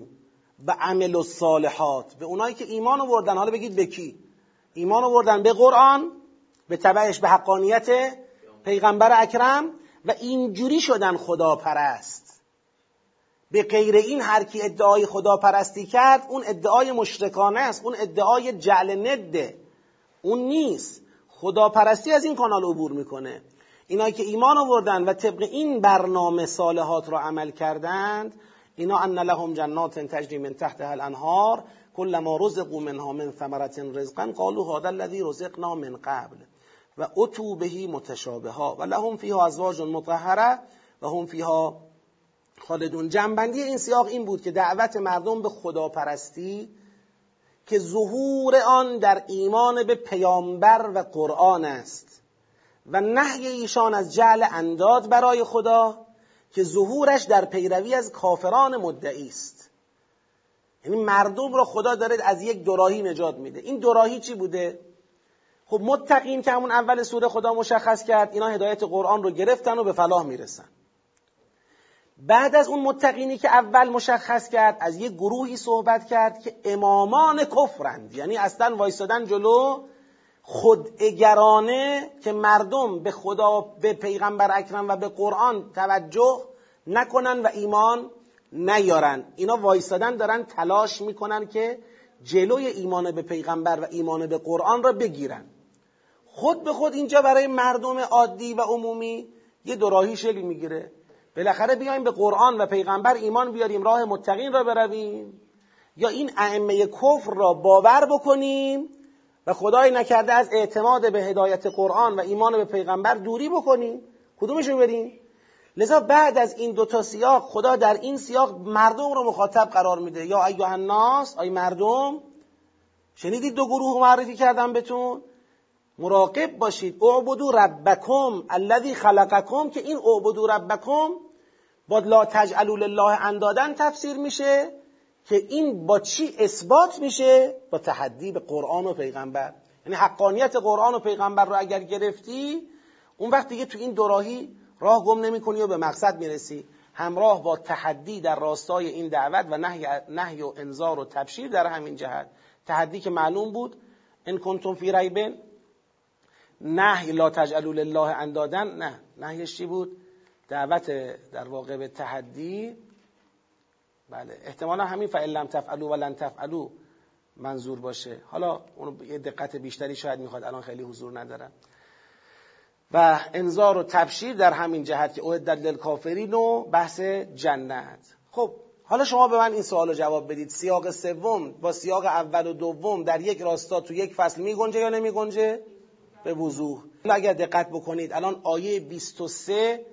و عمل الصالحات. به اونایی که ایمان آوردن. حالا بگید به کی؟ ایمان آوردن به قرآن به تبعش به حقانیت پیغمبر اکرم. و اینجوری شدن خدا پرست به غیر این هر کی ادعای خدا پرستی کرد اون ادعای مشرکانه است اون ادعای جعل نده اون نیست. خدا پرستی از این کانال عبور می‌کنه. اینایی که ایمان آوردن و طبق این برنامه صالحات را عمل کردند اینا ان لهم جنات تجری من تحتها الانهار ما رزقوا منها من ثمرت رزقا. قالوا هذا الذي رزقنا من قبل. و اتو بهی متشابها و لهم فیها ازواج مطهره و هم فیها خالدون. جنبندی این سیاق این بود که دعوت مردم به خداپرستی که ظهور آن در ایمان به پیامبر و قرآن است و نهی ایشان از جعل انداد برای خدا که ظهورش در پیروی از کافران مدعی است. یعنی مردم را خدا داره از یک دوراهی نجات میده. این دوراهی چی بوده؟ خب متقین که همون اول سوره خدا مشخص کرد اینا هدایت قرآن رو گرفتن و به فلاح می‌رسن. بعد از اون متقینی که اول مشخص کرد از یک گروهی صحبت کرد که امامان کفرند. یعنی اصلا وایستادن جلو خودگرانه که مردم به خدا به پیغمبر اکرم و به قرآن توجه نکنن و ایمان نیارن. اینا وایستادن دارن تلاش می‌کنن که جلوی ایمان به پیغمبر و ایمان به قرآن را بگیرن. خود به خود اینجا برای مردم عادی و عمومی یه دوراهی شکل می‌گیره. بالاخره بیایم به قرآن و پیغمبر ایمان بیاریم راه متقین را برویم. یا این ائمه کفر را باور بکنیم و خدای نکرده از اعتماد به هدایت قرآن و ایمان به پیغمبر دوری بکنیم. کدومش رو بریم؟ لذا بعد از این دوتا سیاق خدا در این سیاق مردم رو مخاطب قرار میده. یا ایها الناس ای مردم شنیدید دو گروه معرفی کردم بهتون؟ مراقب باشید. اعبدو ربکم الذی خلقکم که این اعبدو ربکم با لا تجعلوا لله اندادن تفسیر میشه که این با چی اثبات میشه؟ با تحدی به قرآن و پیغمبر. یعنی حقانیت قرآن و پیغمبر رو اگر گرفتی اون وقت دیگه تو این دوراهی راه گم نمی کنی و به مقصد می‌رسی. همراه با تحدی در راستای این دعوت و نهی, نهی و انذار و تبشیر در همین جهت. تحدی که معلوم بود ان کنتم فی ریبن نهی لا تجعلوا لله اندادن. نه نهیش چی بود؟ دعوت در واقع به تحدی بله احتمالا همین فعلم تفعلو و لن تفعلو منظور باشه. حالا اون یه دقت بیشتری شاید می‌خواد الان خیلی حضور ندارم. و انذار و تبشیر در همین جهت که اعدت للکافرین و بحث جنت. خب حالا شما به من این سوال رو جواب بدید. سیاق سوم با سیاق اول و دوم در یک راستا تو یک فصل می گنجه یا نمی گنجه؟ به وضوح. اگر دقت بکنید الان آیه 23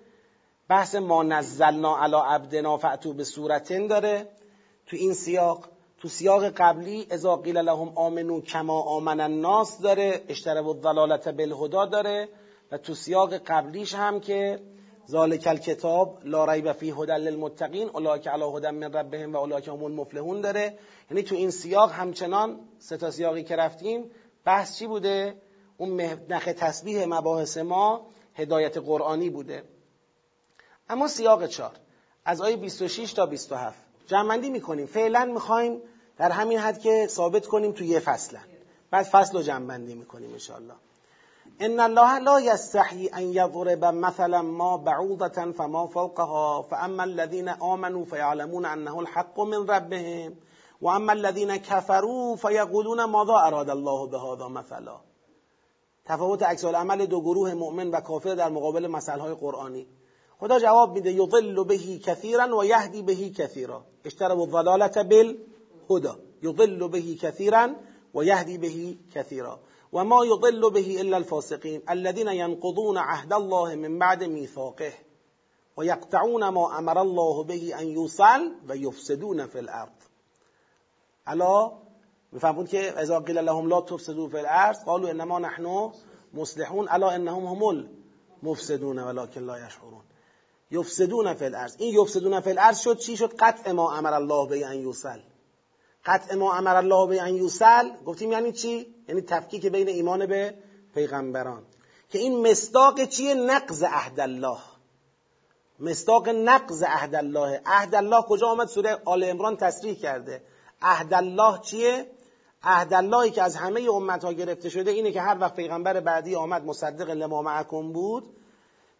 بحث ما نزلنا علی عبدنا فعتو به صورتن داره. تو این سیاق تو سیاق قبلی اذا قیل لهم آمنو کما آمن الناس داره اشترب الضلالت بالهدا داره. و تو سیاق قبلیش هم که ذالک الکتاب لا ریب فی هدى للمتقین اولئک علی هدى من ربهم و اولئک هم المفلحون داره. یعنی تو این سیاق همچنان سه تا سیاقی که رفتیم بحث چی بوده؟ اون نخ تسبیح مباحث ما هدایت قرآنی بوده. اما سیاق چار. از آیه 26 تا 27 جمعندی می‌کنیم. فعلا می‌خوایم در همین حد که ثابت کنیم تو یه فصلن. بعد فصل رو جمعبندی می‌کنیم انشاءالله. ان الله لا يستحي ان يضرب مثلا ما بعوضة فما فوقها فاما الذين آمنوا فيعلمون انه الحق من ربهم واما الذين كفروا فيقولون ماذا اراد الله بهذا مثلا. تفاوت عکس عمل دو گروه مؤمن و کافر در مقابل مسائل قرآنی. خدا جواب میده یضل بهی کثیرا و یهدی بهی کثیرا. اشتروا الضلالت بالهدى. یضل بهی کثیرا و یهدی بهی کثیرا. و ما یضل به الا الفاسقین الذين ينقضون عهد الله من بعد میثاقه. و یقطعون ما امر الله به ان یوصل و یفسدون فی الارض. الا میفهمون که اذا قیل لهم لا تفسدوا فی الارض قالوا انما نحن مصلحون الا انهم هم المفسدون ولكن لا يشعرون یفسدون فی الارض. این یفسدون فی الارض شد چی شد؟ قطع ما امر الله به ان یوصل. قطع ما امر الله به ان یوصل گفتیم یعنی چی؟ یعنی تفکیک بین ایمان به پیغمبران. که این مصداق چیه؟ نقض عهد الله. مصداق نقض عهد الله. عهد الله کجا آمد؟ سوره آل عمران تصریح کرده. عهد الله چیه؟ عهد اللهی که از همه امت ها گرفته شده اینه که هر وقت پیغمبر بعدی آمد مصدق لما معکم بود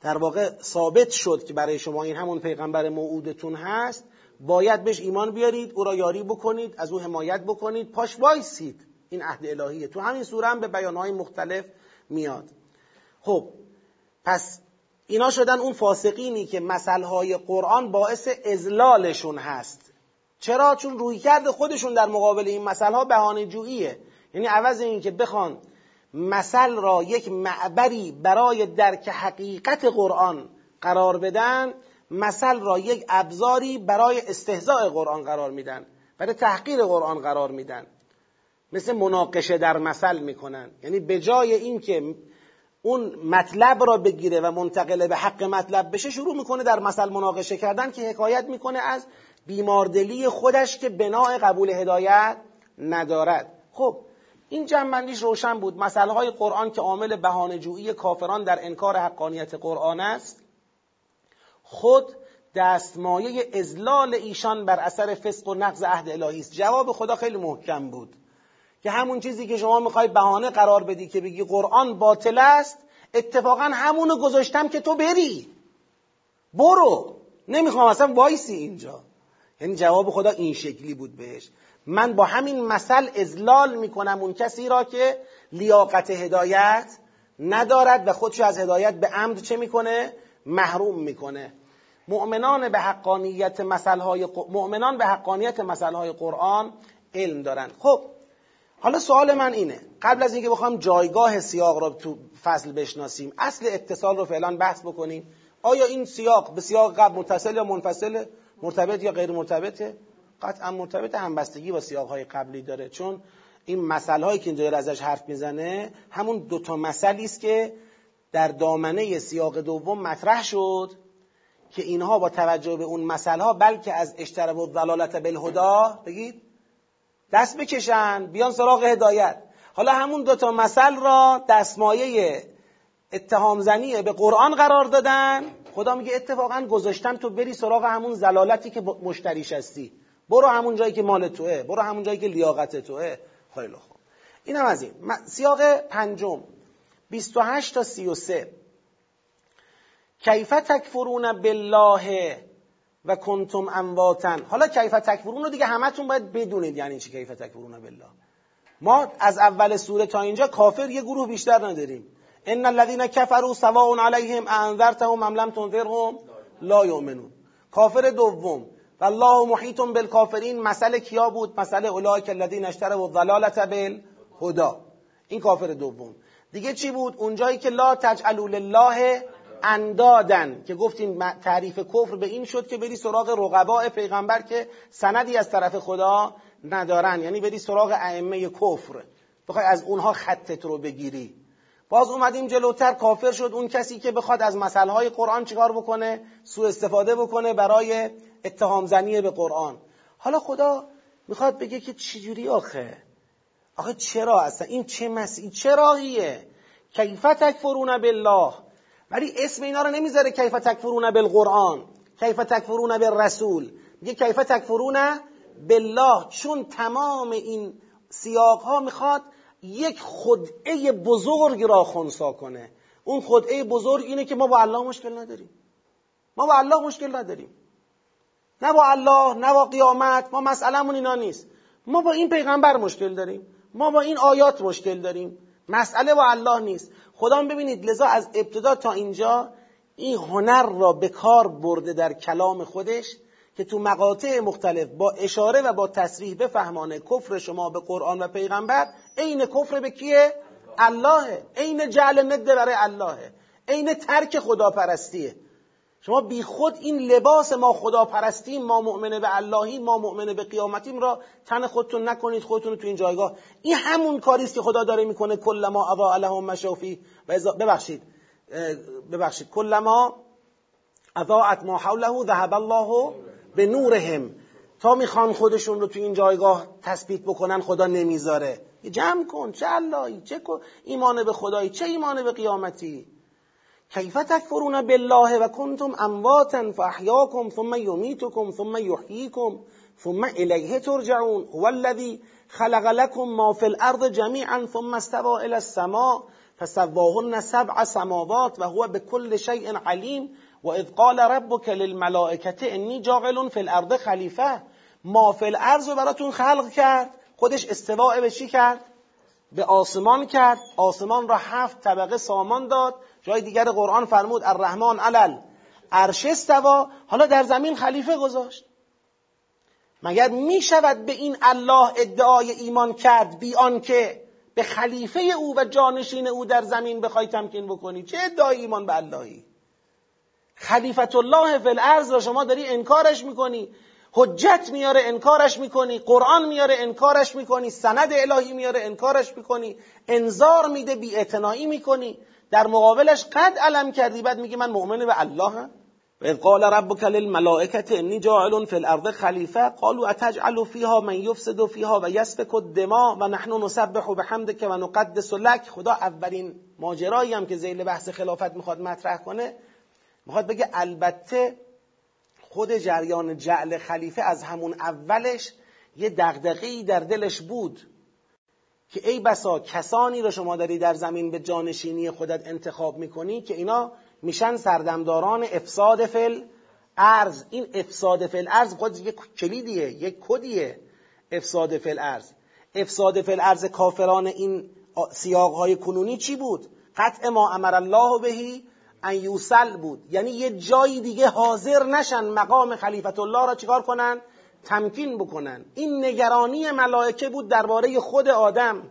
در واقع ثابت شد که برای شما این همون پیغمبر موعودتون هست باید بهش ایمان بیارید او را یاری بکنید از او حمایت بکنید پاش وایسید. این عهد الهیه. تو همین سوره هم به بیانهای مختلف میاد. خب پس اینا شدن اون فاسقینی که مسئله قرآن باعث ازلالشون هست. چرا؟ چون روی کرد خودشون در مقابل این مسئله ها بهانه جوییه یعنی عوض اینکه بخوان مثل را یک معبری برای درک حقیقت قرآن قرار بدن مثل را یک ابزاری برای استهزاء قرآن قرار میدن برای تحقیر قرآن قرار میدن. مثل مناقشه در مثل می‌کنن. یعنی به جای اینکه اون مطلب را بگیره و منتقل به حق مطلب بشه شروع می‌کنه در مثل مناقشه کردن که حکایت می‌کنه از بیماردلی خودش که بناء قبول هدایت ندارد. خب این جنبندیش روشن بود. مسئله های قرآن که عامل بهانه‌جویی کافران در انکار حقانیت قرآن است خود دستمایه ازلال ایشان بر اثر فسق و نقض عهد الهی است. جواب خدا خیلی محکم بود که همون چیزی که شما می‌خوای بهانه قرار بدی که بگی قرآن باطل است اتفاقا همونو گذاشتم که تو بری. برو. نمی‌خوام اصلا وایسی اینجا. یعنی جواب خدا این شکلی بود بهش. من با همین مثل ازلال می‌کنم اون کسی را که لیاقت هدایت ندارد و خودش از هدایت به عمد چه می‌کنه؟ محروم می‌کنه. مؤمنان به حقانیت مسائل مؤمنان به حقانیت مسائل قرآن علم دارند. خب حالا سوال من اینه. قبل از اینکه بخوام جایگاه سیاق را تو فصل بشناسیم اصل اتصال رو فعلا بحث بکنیم. آیا این سیاق به سیاق قبل متصل یا منفصل مرتبط یا غیر مرتبطه؟ قطعا مرتبط همبستگی با سیاق های قبلی داره. چون این مسئله هایی که اینجا ازش حرف می‌زنه همون دوتا مسئله است که در دامنه سیاق دوم مطرح شد که اینها با توجه به اون مسئله ها بلکه از اشتراب و ضلالت بالهدا بگید دست بکشن بیان سراغ هدایت. حالا همون دوتا مسئله را دستمایه اتهام زنی به قرآن قرار دادن. خدا میگه اتفاقا گذاشتم تو بری سراغ همون زلالتی که مشتریش هستی. برو همون جایی که مال توه برو همون جایی که لیاقت توه. خیلی خوب. اینم از این. سیاق پنجم. 28 تا 33 کیف تکفرون بالله و کنتم امواتن حالا کیف تکفرون رو دیگه همتون باید بدونید یعنی چی کیف تکفرون بالله. ما از اول سوره تا اینجا کافر یه گروه بیشتر نداریم. ان الذين كفروا سواء عليهم انذرتهم ام لم تنذرهم لا یؤمنون. کافر دوم. و الله محیط بالکافرین. مسئله کیا بود؟ مسئله اولئک الذین اشتروا الضلاله بالهدى. این کافر دوم. دیگه چی بود؟ اونجایی که لا تجعلوا لله اندادن که گفتیم تعریف کفر به این شد که بری سراغ رقباء پیغمبر که سندی از طرف خدا ندارن. یعنی بری سراغ ائمه کفر. بخوای از اونها خطت رو بگیری. باز اومدیم جلوتر. کافر شد اون کسی که بخواد از های قرآن چیکار بکنه؟ سوء استفاده بکنه برای اتهام زنی به قرآن. حالا خدا می‌خواد بگه که چجوری آخه؟ آخه چرا اصلا؟ این چه مسیح چه راهیه؟ کیف تکفرون بالله. ولی اسم اینا رو نمی‌ذاره کیف تکفرون بالقرآن کیف تکفرون بالرسول. میگه کیف تکفرون بالله. چون تمام این سیاق ها می‌خواد یک خدعه بزرگ را خونسا کنه. اون خدعه بزرگ اینه که ما با الله مشکل نداریم. ما با الله مشکل نداریم. نه با الله نه با قیامت ما مسئلهمون اینا نیست. ما با این پیغمبر مشکل داریم. ما با این آیات مشکل داریم. مسئله با الله نیست. خدا ببینید لذا از ابتدا تا اینجا این هنر را به کار برده در کلام خودش که تو مقاطع مختلف با اشاره و با تصریح بفهمانه کفر شما به قرآن و پیغمبر عین کفر به کیه؟ الله. عین جعل نده برای الله. عین ترک خداپرستیه. شما بی خود این لباس ما خدا پرستیم ما مؤمنه به اللهی ما مؤمنه به قیامتیم را تن خودتون نکنید خودتون تو این جایگاه. این همون کاری است که خدا داره می‌کنه کل ما اضاء لهم مشافی ببخشید ببخشید. کل ما اضاءت ما حوله ذهب الله به نورهم. تا می‌خوان خودشون رو تو این جایگاه تثبیت بکنن خدا نمی‌ذاره. جمع کن چه اللهی چه ایمان به خدایی چه ایمان به قیامتی؟ کیف تکفرون بالله و کنتم امواتا فاحیاکم ثم یمیتکم ثم یحییکم ثم الیه ترجعون. هو الذی خلق لكم ما فی الارض جمیعا ثم استوى الى السماء فسواهن سبع سماوات و هو بكل شیء علیم. و اذ قال ربك للملائکه انی جاعل فی الارض خلیفه. ما فی الارض براتون خلق کرد. خودش استواء به چی کرد؟ به آسمان کرد. آسمان را هفت طبقه سامان داد. جای دیگر قرآن فرمود الرحمن علل. عرش استوا حالا در زمین خلیفه گذاشت. مگر می شود به این الله ادعای ایمان کرد بی که به خلیفه او و جانشین او در زمین بخوای تمکین بکنی؟ چه ادعای ایمان به اللهی؟ خلیفت الله فی الارض را شما داری انکارش می‌کنی. حجت میاره انکارش می‌کنی. قرآن میاره انکارش می‌کنی. سند الهی میاره انکارش می‌کنی. انذار میده بی می‌کنی. در مقابلش قد علم کردی بعد میگه من مؤمن به الله هم و قال ربك للملائكه انی جاعل فی الارض خلیفه قالوا اتجعل فیها من یفسد فیها و یسفک الدماء و نحن نسبح بحمدک و نقدس لك خدا اولین ماجرایی هم که ذیل بحث خلافت می‌خواد مطرح کنه می‌خواد بگه البته خود جریان جعل خلیفه از همون اولش یه دغدغه‌ای در دلش بود. که ای بسا کسانی رو شما داری در زمین به جانشینی خودت انتخاب می‌کنی که اینا میشن سردمداران افساد فل ارز. این افساد فل ارز خود یک کلیدیه یک کدیه افساد فل ارز. افساد فل ارز کافران این سیاق های کنونی چی بود؟ قطع ما امر الله بهی ان یوسل بود. یعنی یه جایی دیگه حاضر نشن مقام خلیفت الله را چیکار کنن؟ تمکین بکنن. این نگرانی ملائکه بود درباره خود آدم.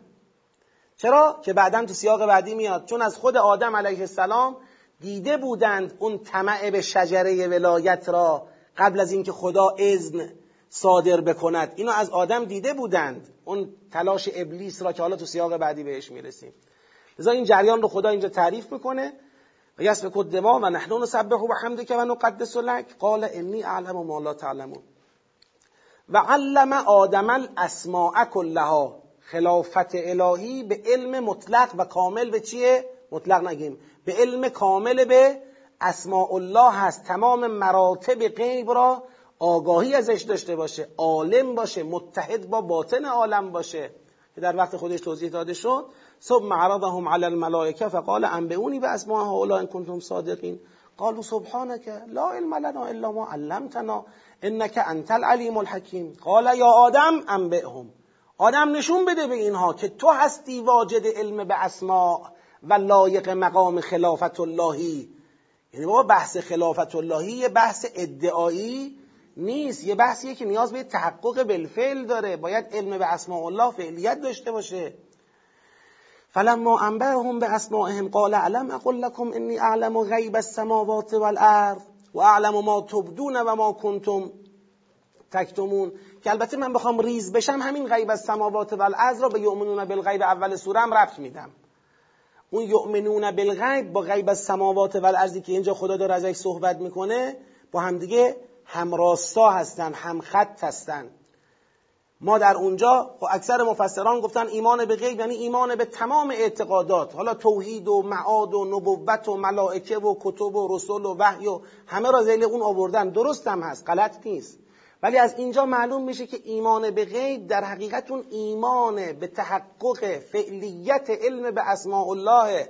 چرا؟ که بعدا تو سیاق بعدی میاد. چون از خود آدم علیه السلام دیده بودند اون طمع به شجره ولایت را قبل از اینکه خدا اذن صادر بکند. اینو از آدم دیده بودند. اون تلاش ابلیس را که حالا تو سیاق بعدی بهش می‌رسیم. لذا این جریان رو خدا اینجا تعریف می‌کنه و یسبک دما و نحن نسبح و حمدک و نقدس لک. قال انی اعلم ما لا تعلمون. و علم آدم الاسماء کلها. خلافت الهی به علم مطلق و کامل به چیه؟ مطلق نگیم. به علم کامل به اسماء الله هست. تمام مراتب غیب را آگاهی ازش داشته باشه. عالم باشه. متحد با باطن عالم باشه. که در وقت خودش توضیح داده شد. ثم عرضهم علی الملائکه فقال انبئونی به اسماء هؤلاء ان کنتم صادقین. قالوا سبحانك لا علم لنا الا ما علمتنا انك انت العلیم الحکیم قال یا آدم انبئهم آدم نشون بده به اینها که تو هستی واجد علم به اسماء و لایق مقام خلافت اللهی. یعنی بابا بحث خلافت اللهی یه بحث ادعایی نیست. یه بحثیه که نیاز به تحقق بالفعل داره. باید علم به اسماء الله فعلیت داشته باشه. فلما انبههم به اسمائهم قال علم اقول لكم انی اعلم غیب السماوات والارض و اعلم ما تبدون و ما کنتم تکتمون که البته من بخوام ریز بشم همین غیب السماوات والارض را به یؤمنون بالغیب اول سوره هم ربط میدم. اون یؤمنون بالغیب با غیب السماوات والارضی که اینجا خدا داره ازش صحبت می‌کنه با همدیگه همراستا هستن همخط هستن. ما در اونجا و اکثر مفسران گفتن ایمان به غیب یعنی ایمان به تمام اعتقادات حالا توحید و معاد و نبوت و ملائکه و کتب و رسول و وحی و همه را زیل اون آوردن. درست هم هست غلط نیست. ولی از اینجا معلوم میشه که ایمان به غیب در حقیقت اون ایمان به تحقق فعلیت علم به اسماء الله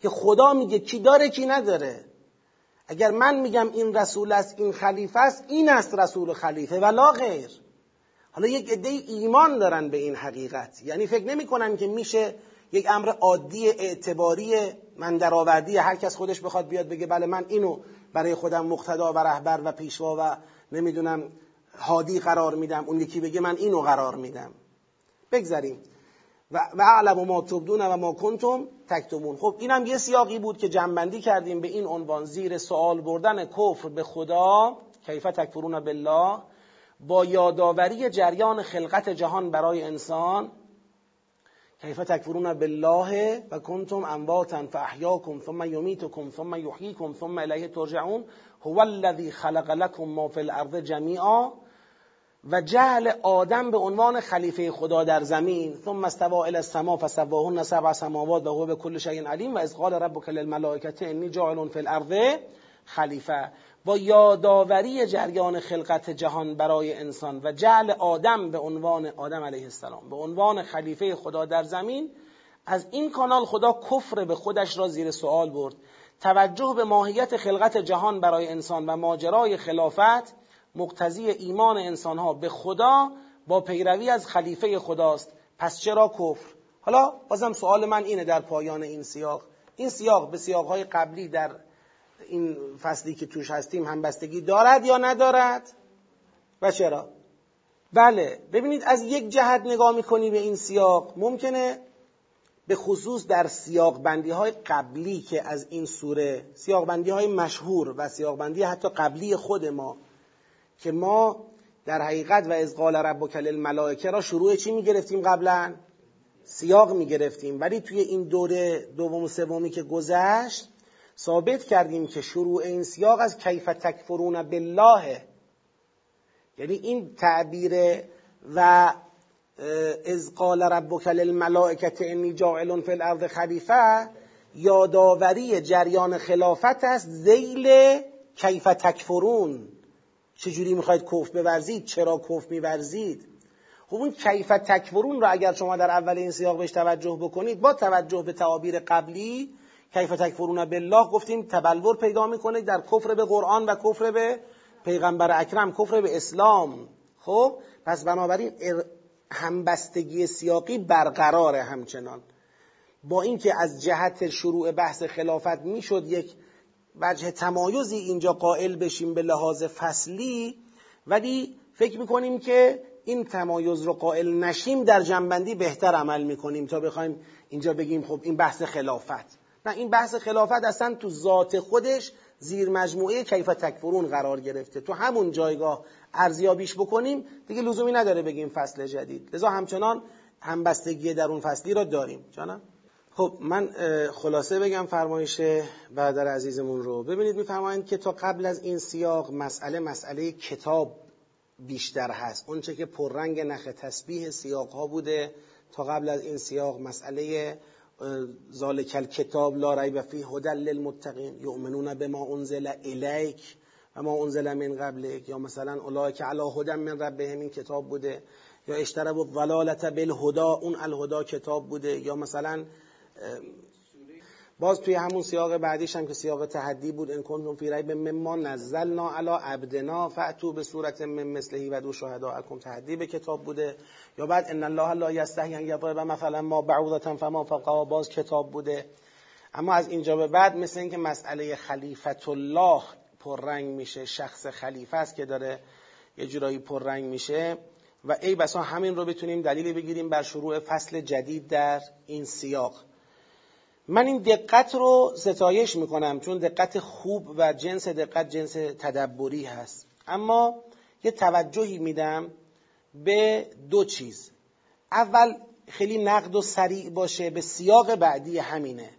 که خدا میگه کی داره کی نداره. اگر من میگم این رسول است این خلیفه است این است رسول خلیفه ولا غیر. حالا یک عده ایمان دارن به این حقیقت. یعنی فکر نمی‌کنن که میشه یک امر عادی اعتباری من درآوردی هر کس خودش بخواد بیاد بگه بله من اینو برای خودم مقتدا و رهبر و پیشوا و نمی‌دونم هادی قرار میدم اون یکی بگه من اینو قرار میدم. بگذاریم و اعلم ما تبدون و ما کنتم تکتمون. خب اینم یه سیاقی بود که جنبندی کردیم به این عنوان زیر سوال بردن کفر به خدا. کیف تکفرون بالله؟ با یادآوری جریان خلقت جهان برای انسان کیف تکفرون بالله و کنتم امواتا فاحیاکم ثم یمیتکم ثم یحییکم ثم الیه ترجعون. هو الذی خلق لكم ما فی الارض جمیعا. و جعل آدم به عنوان خلیفه خدا در زمین. ثم استوا الى السما فسواهن سبع سماوات و هو به کل شیء علیم. و اذ قال ربک للملائکه انی جاعل فی الارض خلیفه. با یادآوری جریان خلقت جهان برای انسان و جعل آدم به عنوان آدم علیه السلام به عنوان خلیفه خدا در زمین از این کانال خدا کفر به خودش را زیر سوال برد. توجه به ماهیت خلقت جهان برای انسان و ماجرای خلافت مقتضی ایمان انسانها به خدا با پیروی از خلیفه خداست. پس چرا کفر؟ حالا بازم سوال من اینه در پایان این سیاق. این سیاق به سیاقهای قبلی در این فصلی که توش هستیم همبستگی دارد یا ندارد؟ و چرا؟ بله ببینید از یک جهت نگاه می‌کنی به این سیاق. ممکنه به خصوص در سیاق بندی های قبلی که از این سوره سیاق بندی های مشهور و سیاق بندی حتی قبلی خود ما که ما در حقیقت و از قال ربک للملائکه را شروع چی می‌گرفتیم قبلا؟ سیاق می‌گرفتیم. ولی توی این دوره دوم و سومی که گذشت ثابت کردیم که شروع این سیاق از کیف تکفرون بالله. یعنی این تعبیر و از قال ربک للملائکه انی جاعل فی الارض خلیفه یادآوری جریان خلافت است ذیل کیف تکفرون. چجوری می‌خواید کف بورزید؟ چرا کف میورزید؟ خب اون کیف تکفرون رو اگر شما در اول این سیاق بهش توجه بکنید با توجه به تعابیر قبلی کیف تکفرون بالله گفتیم تبلور پیدا می‌کنه در کفر به قرآن و کفر به پیغمبر اکرم کفر به اسلام. خب پس بنابراین همبستگی سیاقی برقراره همچنان. با اینکه از جهت شروع بحث خلافت می‌شد یک وجه تمایزی اینجا قائل بشیم به لحاظ فصلی ولی فکر می‌کنیم که این تمایز رو قائل نشیم در جنبندی بهتر عمل می‌کنیم تا بخوایم اینجا بگیم خب این بحث خلافت. نه این بحث خلافت اصلا تو ذات خودش زیر مجموعه کیف تکفرون قرار گرفته. تو همون جایگاه ارزیابیش بکنیم دیگه لزومی نداره بگیم فصل جدید. لذا همچنان همبستگی در اون فصلی را داریم. جانم؟ خب من خلاصه بگم فرمایش برادر عزیزمون رو. ببینید میفرمایند که تا قبل از این سیاق مسئله مسئله کتاب بیشتر هست. اونچه که پررنگ نخ تسبیح سیاق ها بوده تا قبل از این سیاق مسئله ذالک الکتاب لا ریب فیه هدى للمتقین یؤمنون بما انزل الیک و ما انزل من قبلک یا مثلا اولئک علی هدى من ربهم این کتاب بوده. یا اشترب الضلالت بالهدا اون الهدا کتاب بوده. یا مثلا باز توی همون سیاق بعدیش هم که سیاق تحدی بود ان کنتم فی ریب مما نزلنا علی عبدنا فاتو به صورت من مثلهی و دو شهداءکم تحدی به کتاب بوده. یا بعد ان الله لا یستحی ان یضرب مثلا ما بعوضه فما فوقها باز کتاب بوده. اما از اینجا به بعد مثل اینکه مسئله خلیفت الله پررنگ میشه شخص خلیفه است که داره یه جورایی پررنگ میشه و ای بسا همین رو بتونیم دلیل بگیریم بر شروع فصل جدید در این سیاق. من این دقت رو ستایش می‌کنم چون دقت خوب و جنس دقت جنس تدبری هست. اما یه توجهی میدم به دو چیز. اول خیلی نقد و سریع باشه به سیاق بعدی همینه.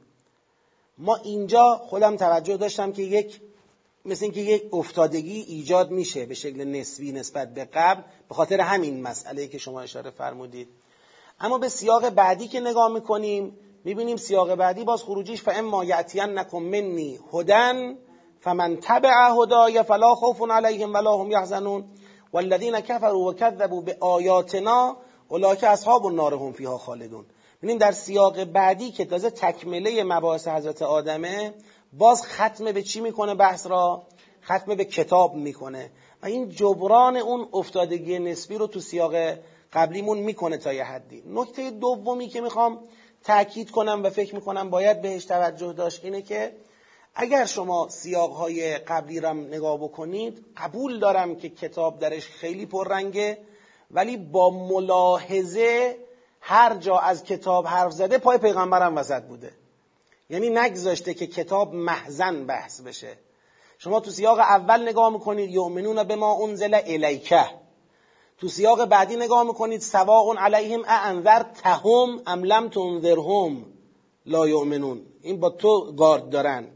ما اینجا خودم توجه داشتم که یک مثل اینکه یک افتادگی ایجاد میشه به شکل نسبی نسبت به قبل به خاطر همین مسئله که شما اشاره فرمودید. اما به سیاق بعدی که نگاه می‌کنیم می‌بینیم سیاق بعدی باز خروجیش فاما نکن منی هدن فمن تبع هدای فلا خوف علیهم ولا هم یحزنون والذین کفروا و کذبوا به آیاتنا اولئک اصحاب النار هم فیها خالدون. ببینیم در سیاق بعدی که تازه تکمله مباحث حضرت آدمه باز ختم به چی می‌کنه بحث را؟ ختم به کتاب می‌کنه. و این جبران اون افتادگی نسبی رو تو سیاق قبلیمون می‌کنه تا یه حدی. نکته دومی که می‌خوام تاکید کنم و فکر می‌کنم باید بهش توجه داشت اینه که اگر شما سیاقهای قبلی را نگاه بکنید قبول دارم که کتاب درش خیلی پررنگه ولی با ملاحظه هر جا از کتاب حرف زده پای پیغمبرم وسط بوده. یعنی نگذاشته که کتاب محزن بحث بشه. شما تو سیاق اول نگاه می‌کنید یؤمنون به ما انزل الیکه تو سیاق بعدی نگاه می‌کنید سواء علیهم اانذر تهم ام لم تنذرهم لا یؤمنون. این با تو گارد دارن.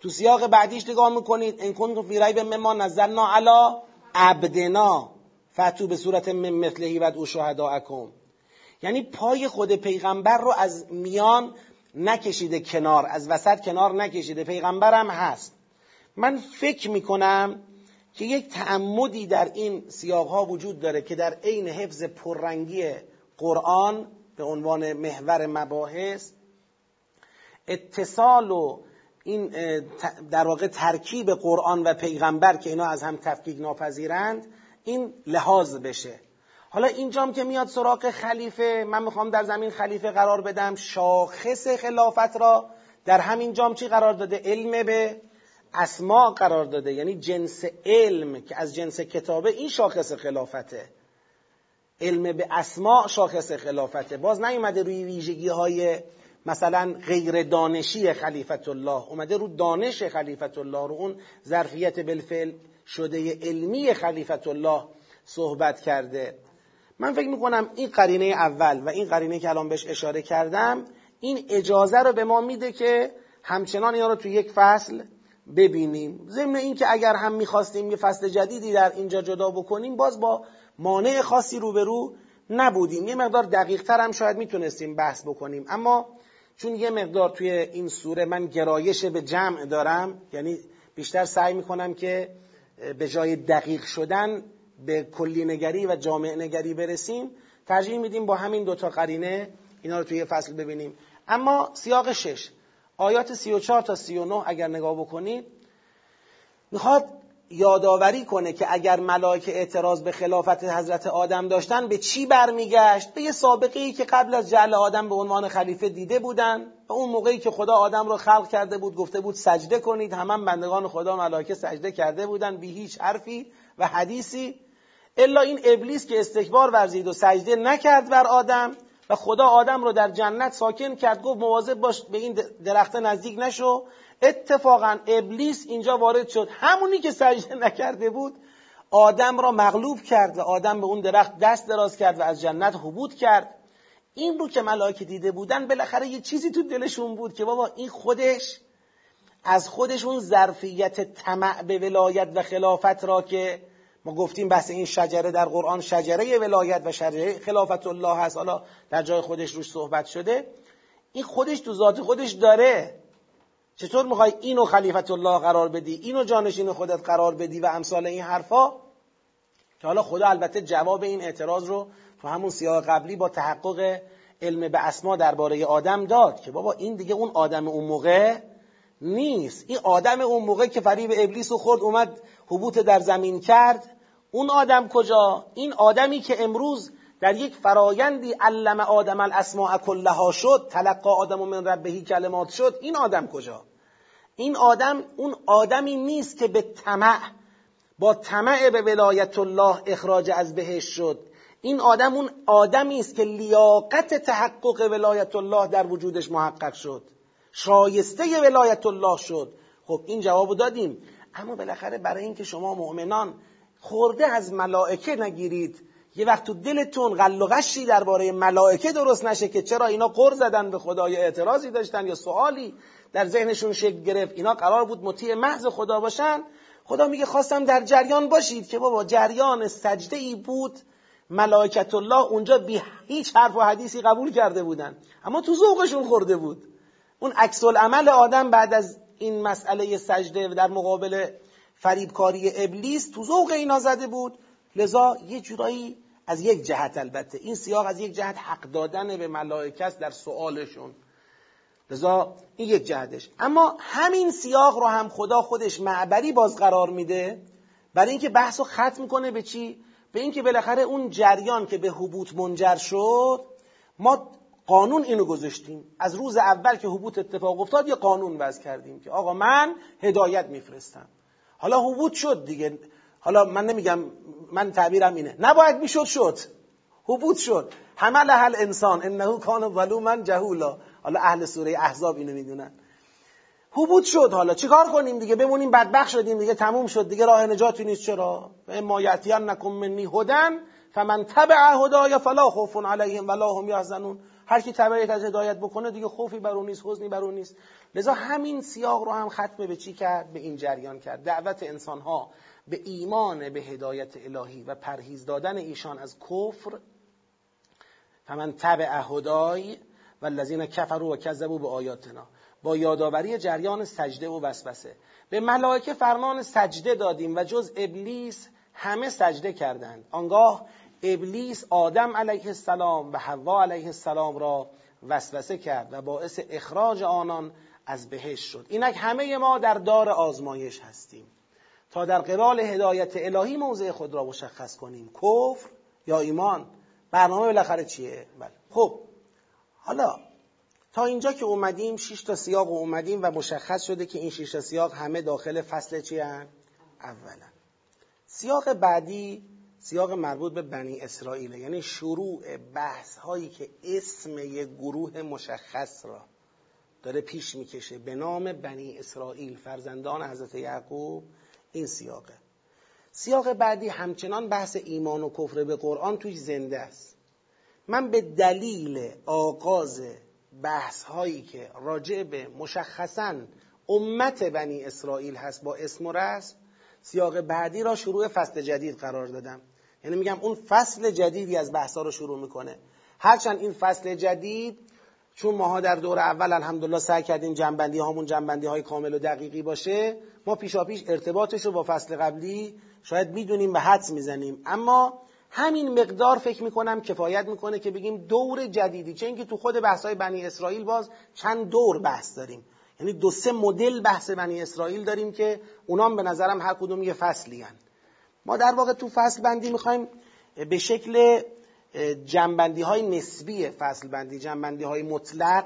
تو سیاق بعدیش نگاه می‌کنید ان کنتم فی ریب مما نزلنا علی عبدنا فتو به صورت من مثلهی و او شهداءکم. یعنی پای خود پیغمبر رو از میان نکشیده کنار از وسط کنار نکشیده. پیغمبرم هست. من فکر می‌کنم که یک تعمدی در این سیاق ها وجود داره که در عین حفظ پررنگی قرآن به عنوان محور مباحث اتصال و این در واقع ترکیب قرآن و پیغمبر که اینا از هم تفکیک ناپذیرند این لحاظ بشه. حالا اینجام که میاد سراغ خلیفه من می‌خوام در زمین خلیفه قرار بدم شاخص خلافت را در همین جام چی قرار داده؟ علم به. اسما قرار داده یعنی جنس علم که از جنس کتابه این شاخص خلافته. علم به اسما شاخص خلافته. باز نیومده روی ویژگی های مثلا غیر دانشی خلیفت الله اومده رو دانش خلیفت الله رو اون ظرفیت بالفعل شده علمی خلیفت الله صحبت کرده. من فکر می‌کنم این قرینه اول و این قرینه که الان بهش اشاره کردم این اجازه رو به ما میده که همچنان اینا رو تو یک فصل ببینیم. ضمن اینکه اگر هم می‌خواستیم یه فصل جدیدی در اینجا جدا بکنیم باز با مانع خاصی روبرو نبودیم. یه مقدار دقیق تر هم شاید می‌تونستیم بحث بکنیم. اما چون یه مقدار توی این سوره من گرایش به جمع دارم یعنی بیشتر سعی می‌کنم که به جای دقیق شدن به کلی نگری و جامع نگری برسیم ترجیح میدیم با همین دوتا قرینه اینا رو توی فصل ببینیم. اما سیاق شش. آیات 34 تا 39 اگر نگاه بکنید می‌خواد یادآوری کنه که اگر ملائکه اعتراض به خلافت حضرت آدم داشتن به چی برمیگشت؟ به یه سابقه ای که قبل از جعل آدم به عنوان خلیفه دیده بودن و اون موقعی که خدا آدم رو خلق کرده بود گفته بود سجده کنید. همان بندگان خدا ملائکه سجده کرده بودن بی هیچ حرفی و حدیثی. الا این ابلیس که استکبار ورزید و سجده نکرد بر آدم. و خدا آدم رو در جنت ساکن کرد گفت مواظب باش به این درخته نزدیک نشو. اتفاقا ابلیس اینجا وارد شد. همونی که سجده (laughs) نکرده بود آدم را مغلوب کرد و آدم به اون درخت دست دراز کرد و از جنت حبود کرد. این رو که ملائکه دیده بودن بالاخره یه چیزی تو دلشون بود که بابا این خودش از خودش اون ظرفیت طمع به ولایت و خلافت را که ما گفتیم بحث این شجره در قرآن شجره ولایت و شجره خلافت الله هست. حالا در جای خودش روش صحبت شده. این خودش تو ذات خودش داره. چطور می‌خوای اینو خلیفت الله قرار بدی؟ اینو جانشین خودت قرار بدی و امثال این حرفا؟ که حالا خدا البته جواب این اعتراض رو تو همون سیاق قبلی با تحقق علم به اسما درباره آدم داد که بابا این دیگه اون آدم اون موقع نیست. این آدم اون موقع که فریب ابلیس و خورد اومد حبوط در زمین کرد. اون آدم کجا؟ این آدمی که امروز در یک فرایندی علم آدم الاسماء کلها شد تلقا آدم و من ربهی کلمات شد این آدم کجا؟ این آدم اون آدمی نیست که به طمع با طمع به ولایت الله اخراج از بهش شد. این آدم اون آدمی است که لیاقت تحقق ولایت الله در وجودش محقق شد. شایسته ولایت الله شد. خب این جوابو دادیم. اما بالاخره برای اینکه شما مؤمنان خورده از ملائکه نگیرید یه وقت تو دلتون غل و غشی درباره ملائکه درست نشه که چرا اینا قر زدن به خدا یا اعتراضی داشتن یا سوالی در ذهنشون شکل گرفت اینا قرار بود مطیع محض خدا باشن؟ خدا میگه خواستم در جریان باشید که بابا جریان سجده ای بود. ملائکت الله اونجا بی هیچ حرف و حدیثی قبول کرده بودن. اما تو ذوقشون خورده بود. اون عکس عمل آدم بعد از این مسئله سجده در مقابل فریبکاری ابلیس تو ذوق اینا زده بود. لذا یه جورایی از یک جهت البته. این سیاق از یک جهت حق دادن به ملائکه در سوالشون لذا این یک جهتش. اما همین سیاق رو هم خدا خودش معبری باز قرار میده برای اینکه بحث رو ختم کنه به چی؟ به اینکه بالاخره اون جریان که به حبوط منجر شد ما قانون اینو گذاشتیم. از روز اول که حبوط اتفاق افتاد یه قانون وضع کردیم که آقا من هدایت میفرستم. حالا حبوط شد دیگه. حالا من نمیگم من تعبیرم اینه. نباید می‌شد شد. حبوط شد. حمل هل انسان انه کان ظلوما جهولا. حالا اهل سوره احزاب اینو می‌دونن. حبوط شد حالا. چیکار کنیم دیگه؟ بمونیم بدبخ شدیم دیگه. تموم شد دیگه. راه نجاتی نیست. چرا؟ اما یاتیان نکم منی هدن فمن تبع هدایا فلا خوف علیهم ولا هم یحزنون هر کی تبعیت از هدایت بکنه دیگه خوفی بر اون نیست حزنی بر اون نیست. لذا همین سیاق رو هم ختم به چی کرد؟ به این جریان کرد. دعوت انسان ها به ایمان به هدایت الهی و پرهیز دادن ایشان از کفر. فمن تبع هدای و الذین کفروا و کذبوا به آیاتنا با یادآوری جریان سجده و وسوسه. به ملائکه فرمان سجده دادیم و جز ابلیس همه سجده کردند. آنگاه ابلیس آدم علیه السلام و حوا علیه السلام را وسوسه کرد و باعث اخراج آنان از بهشت شد. اینک همه ما در دار آزمایش هستیم. تا در قبال هدایت الهی موضع خود را مشخص کنیم. کفر یا ایمان؟ برنامه بالاخره چیه؟ بله. خب حالا تا اینجا که اومدیم شش تا سیاق اومدیم و مشخص شده که این شش تا سیاق همه داخل فصل چی هن؟ اولا. سیاق بعدی سیاق مربوط به بنی اسرائیل. یعنی شروع بحث هایی که اسم یک گروه مشخص را داره پیش می‌کشه به نام بنی اسرائیل فرزندان حضرت یعقوب این سیاقه. سیاق بعدی همچنان بحث ایمان و کفر به قرآن توی زنده است. من به دلیل آغاز بحث هایی که راجع به مشخصا امت بنی اسرائیل هست با اسم و رسم سیاق بعدی را شروع فصل جدید قرار دادم. یعنی میگم اون فصل جدیدی از بحثا رو شروع می‌کنه. هرچند این فصل جدید چون ماها در دور اول الحمدلله سعی کردیم جنبندی هامون جنبندی های کامل و دقیقی باشه ما پیشا پیش ارتباطش رو با فصل قبلی شاید می‌دونیم و حدس می‌زنیم. اما همین مقدار فکر می‌کنم کفایت می‌کنه که بگیم دور جدیدی. چه اینکه تو خود بحثای بنی اسرائیل باز چند دور بحث داریم. یعنی دو سه مدل بحث بنی اسرائیل داریم که اونام به نظرم هر کدوم یه فصلی هن. ما در واقع تو فصل بندی می‌خوایم به شکل جنبندی های نسبی فصل بندی جنبندی های مطلق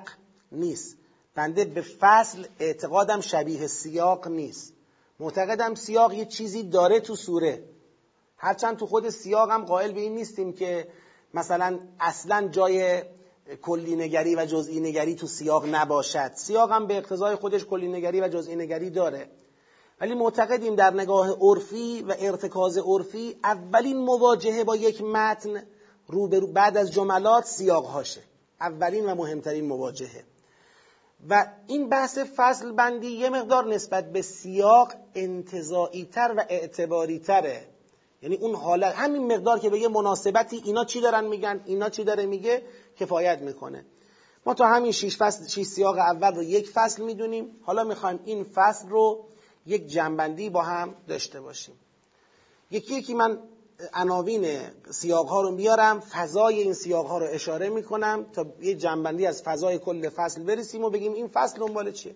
نیست. بنده به فصل اعتقادم شبیه سیاق نیست. معتقدم سیاق یه چیزی داره تو سوره. هرچند تو خود سیاق هم قائل به این نیستیم که مثلا اصلا جای کلی نگری و جزئی نگری تو سیاق نباشد. سیاق هم به اقتضای خودش کلی نگری و جزئی نگری داره. ولی معتقدیم در نگاه عرفی و ارتکاز عرفی اولین مواجهه با یک متن رو بعد از جملات سیاق هاشه اولین و مهمترین مواجهه. و این بحث فصل بندی یه مقدار نسبت به سیاق انتظاعی تر و اعتباری تره یعنی اون حالت همین مقدار که به یه مناسبتی اینا چی دارن میگن اینا چی داره میگه کفایت می‌کنه. ما تا همین شیش, فصل، شیش سیاق اول رو یک فصل می‌دونیم. حالا می‌خوایم این فصل رو یک جنبندی با هم داشته باشیم. یکی یکی من عناوین سیاق ها رو میارم فضای این سیاق ها رو اشاره می‌کنم تا یه جنبندی از فضای کل فصل برسیم و بگیم این فصل دنبال چیه.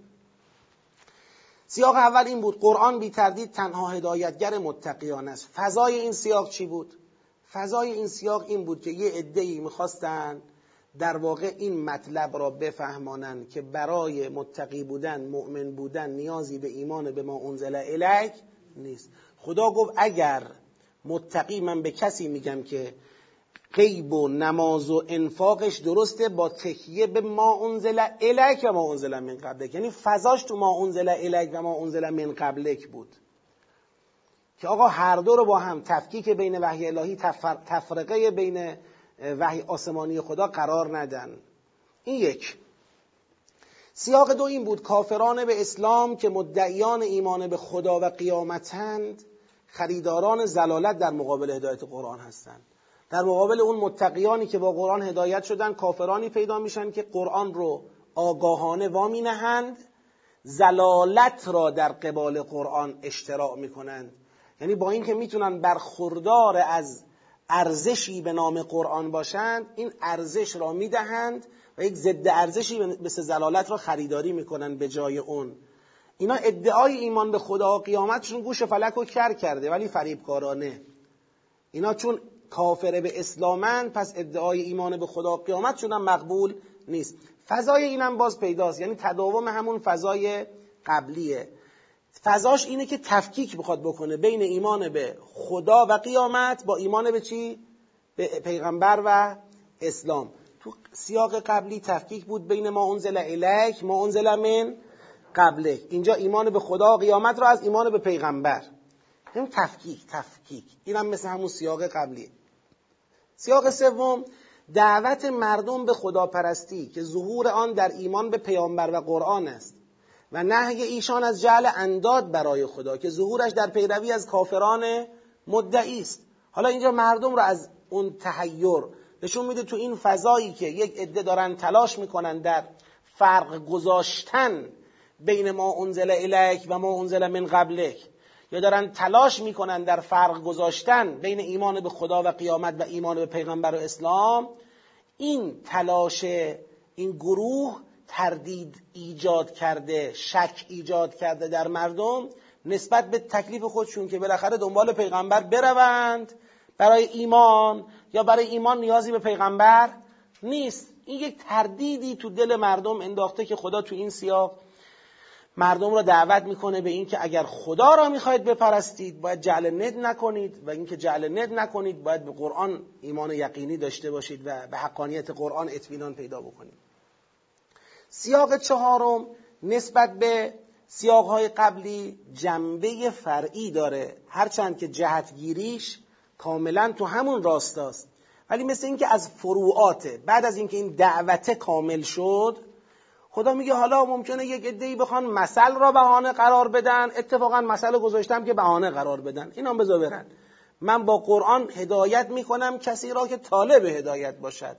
سیاق اول این بود قرآن بی تردید تنها هدایتگر متقیان است. فضای این سیاق چی بود؟ فضای این سیاق این بود که یه عده‌ای می‌خواستن در واقع این مطلب را بفهمانند که برای متقی بودن مؤمن بودن نیازی به ایمان به ما انزل الیک نیست. خدا گفت اگر متقی من به کسی میگم که غیب و نماز و انفاقش درسته با تکیه به ما انزل الیک و ما انزل من قبلک. یعنی فضاش تو ما انزل الیک و ما انزل من قبلک بود. که آقا هر دو رو با هم تفکیک بین وحی الهی تفرقه بین وحی آسمانی خدا قرار ندن. این یک. سیاق دو این بود کافران به اسلام که مدعیان ایمان به خدا و قیامتند خریداران زلالت در مقابل هدایت قرآن هستند. در مقابل اون متقیانی که با قرآن هدایت شدن کافرانی پیدا میشن که قرآن رو آگاهانه وامی نهند زلالت را در قبال قرآن اشتراع می‌کنند. یعنی با اینکه می‌تونن برخوردار از ارزشی به نام قرآن باشند این ارزش را می‌دهند و یک ضد ارزشی مثل زلالت را خریداری می‌کنند به جای اون. اینا ادعای ایمان به خدا و قیامتشون گوش فلک رو کر کرده ولی فریبکارانه. اینا چون کافر به اسلامن پس ادعای ایمان به خدا و قیامتشون هم مقبول نیست. فضای اینم باز پیداست یعنی تداوم همون فضای قبلیه. فضاش اینه که تفکیک بخواد بکنه بین ایمان به خدا و قیامت با ایمان به چی؟ به پیغمبر و اسلام. تو سیاق قبلی تفکیک بود بین ما انزل الیک ما انزل من قبله اینجا ایمان به خدا و قیامت رو از ایمان به پیغمبر. این تفکیک تفکیک. اینم مثل همون سیاق قبلی. سیاق سوم دعوت مردم به خداپرستی که ظهور آن در ایمان به پیامبر و قرآن است. و نهی ایشان از جعل انداد برای خدا که ظهورش در پیروی از کافران مدعی است. حالا اینجا مردم رو از اون تحیر نشون میده تو این فضایی که یک عده دارن تلاش می‌کنن در فرق گذاشتن بین ما انزل الیک و ما انزل من قبلک یا دارن تلاش می‌کنن در فرق گذاشتن بین ایمان به خدا و قیامت و ایمان به پیغمبر و اسلام. این تلاش این گروه تردید ایجاد کرده شک ایجاد کرده در مردم نسبت به تکلیف خودشون که بالاخره دنبال پیغمبر بروند. برای ایمان یا برای ایمان نیازی به پیغمبر نیست. این یک تردیدی تو دل مردم انداخته که خدا تو این سیاق مردم را دعوت می‌کنه به اینکه اگر خدا را می‌خواید بپرستید باید جعل ند نکنید و اینکه جعل ند نکنید باید به قرآن ایمان یقینی داشته باشید و به حقانیت قرآن اطمینان پیدا بکنید. سیاق چهارم نسبت به سیاقهای قبلی جنبه فرعی داره. هرچند که جهتگیریش کاملا تو همون راستاست. ولی مثل اینکه از فروعاته بعد از اینکه این دعوت کامل شد خدا میگه حالا ممکنه یک عده‌ای بخوان مثل را بهانه قرار بدن. اتفاقا مثل گذاشتم که بهانه قرار بدن. اینا بذار برن من با قرآن هدایت می‌کنم کسی را که طالب هدایت باشد.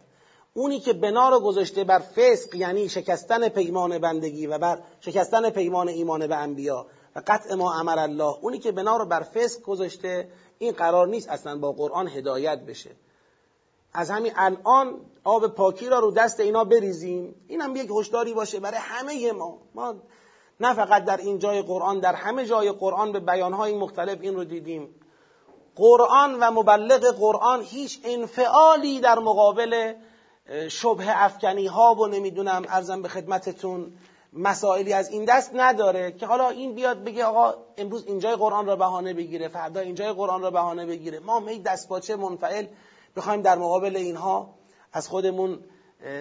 اونی که بنا رو گذاشته بر فسق یعنی شکستن پیمان بندگی و بر شکستن پیمان ایمان به انبیا و قطع ما امر الله اونی که بنا رو بر فسق گذاشته این قرار نیست اصلا با قرآن هدایت بشه. از همین الان آب پاکی را رو دست اینا بریزیم این هم یک هشداری باشه برای همه ما. ما نه فقط در این جای قرآن در همه جای قرآن به بیانهای مختلف این رو دیدیم. قرآن و مبلغ قرآن هیچ انفعالی در مقابل شبه افکنی ها و نمی‌دونم ارزم به خدمتتون مسائلی از این دست نداره که حالا این بیاد بگه آقا امروز اینجای قرآن را بهانه بگیره فردا اینجای قرآن را بهانه بگیره. ما می دست باچه منفعل بخوایم در مقابل اینها از خودمون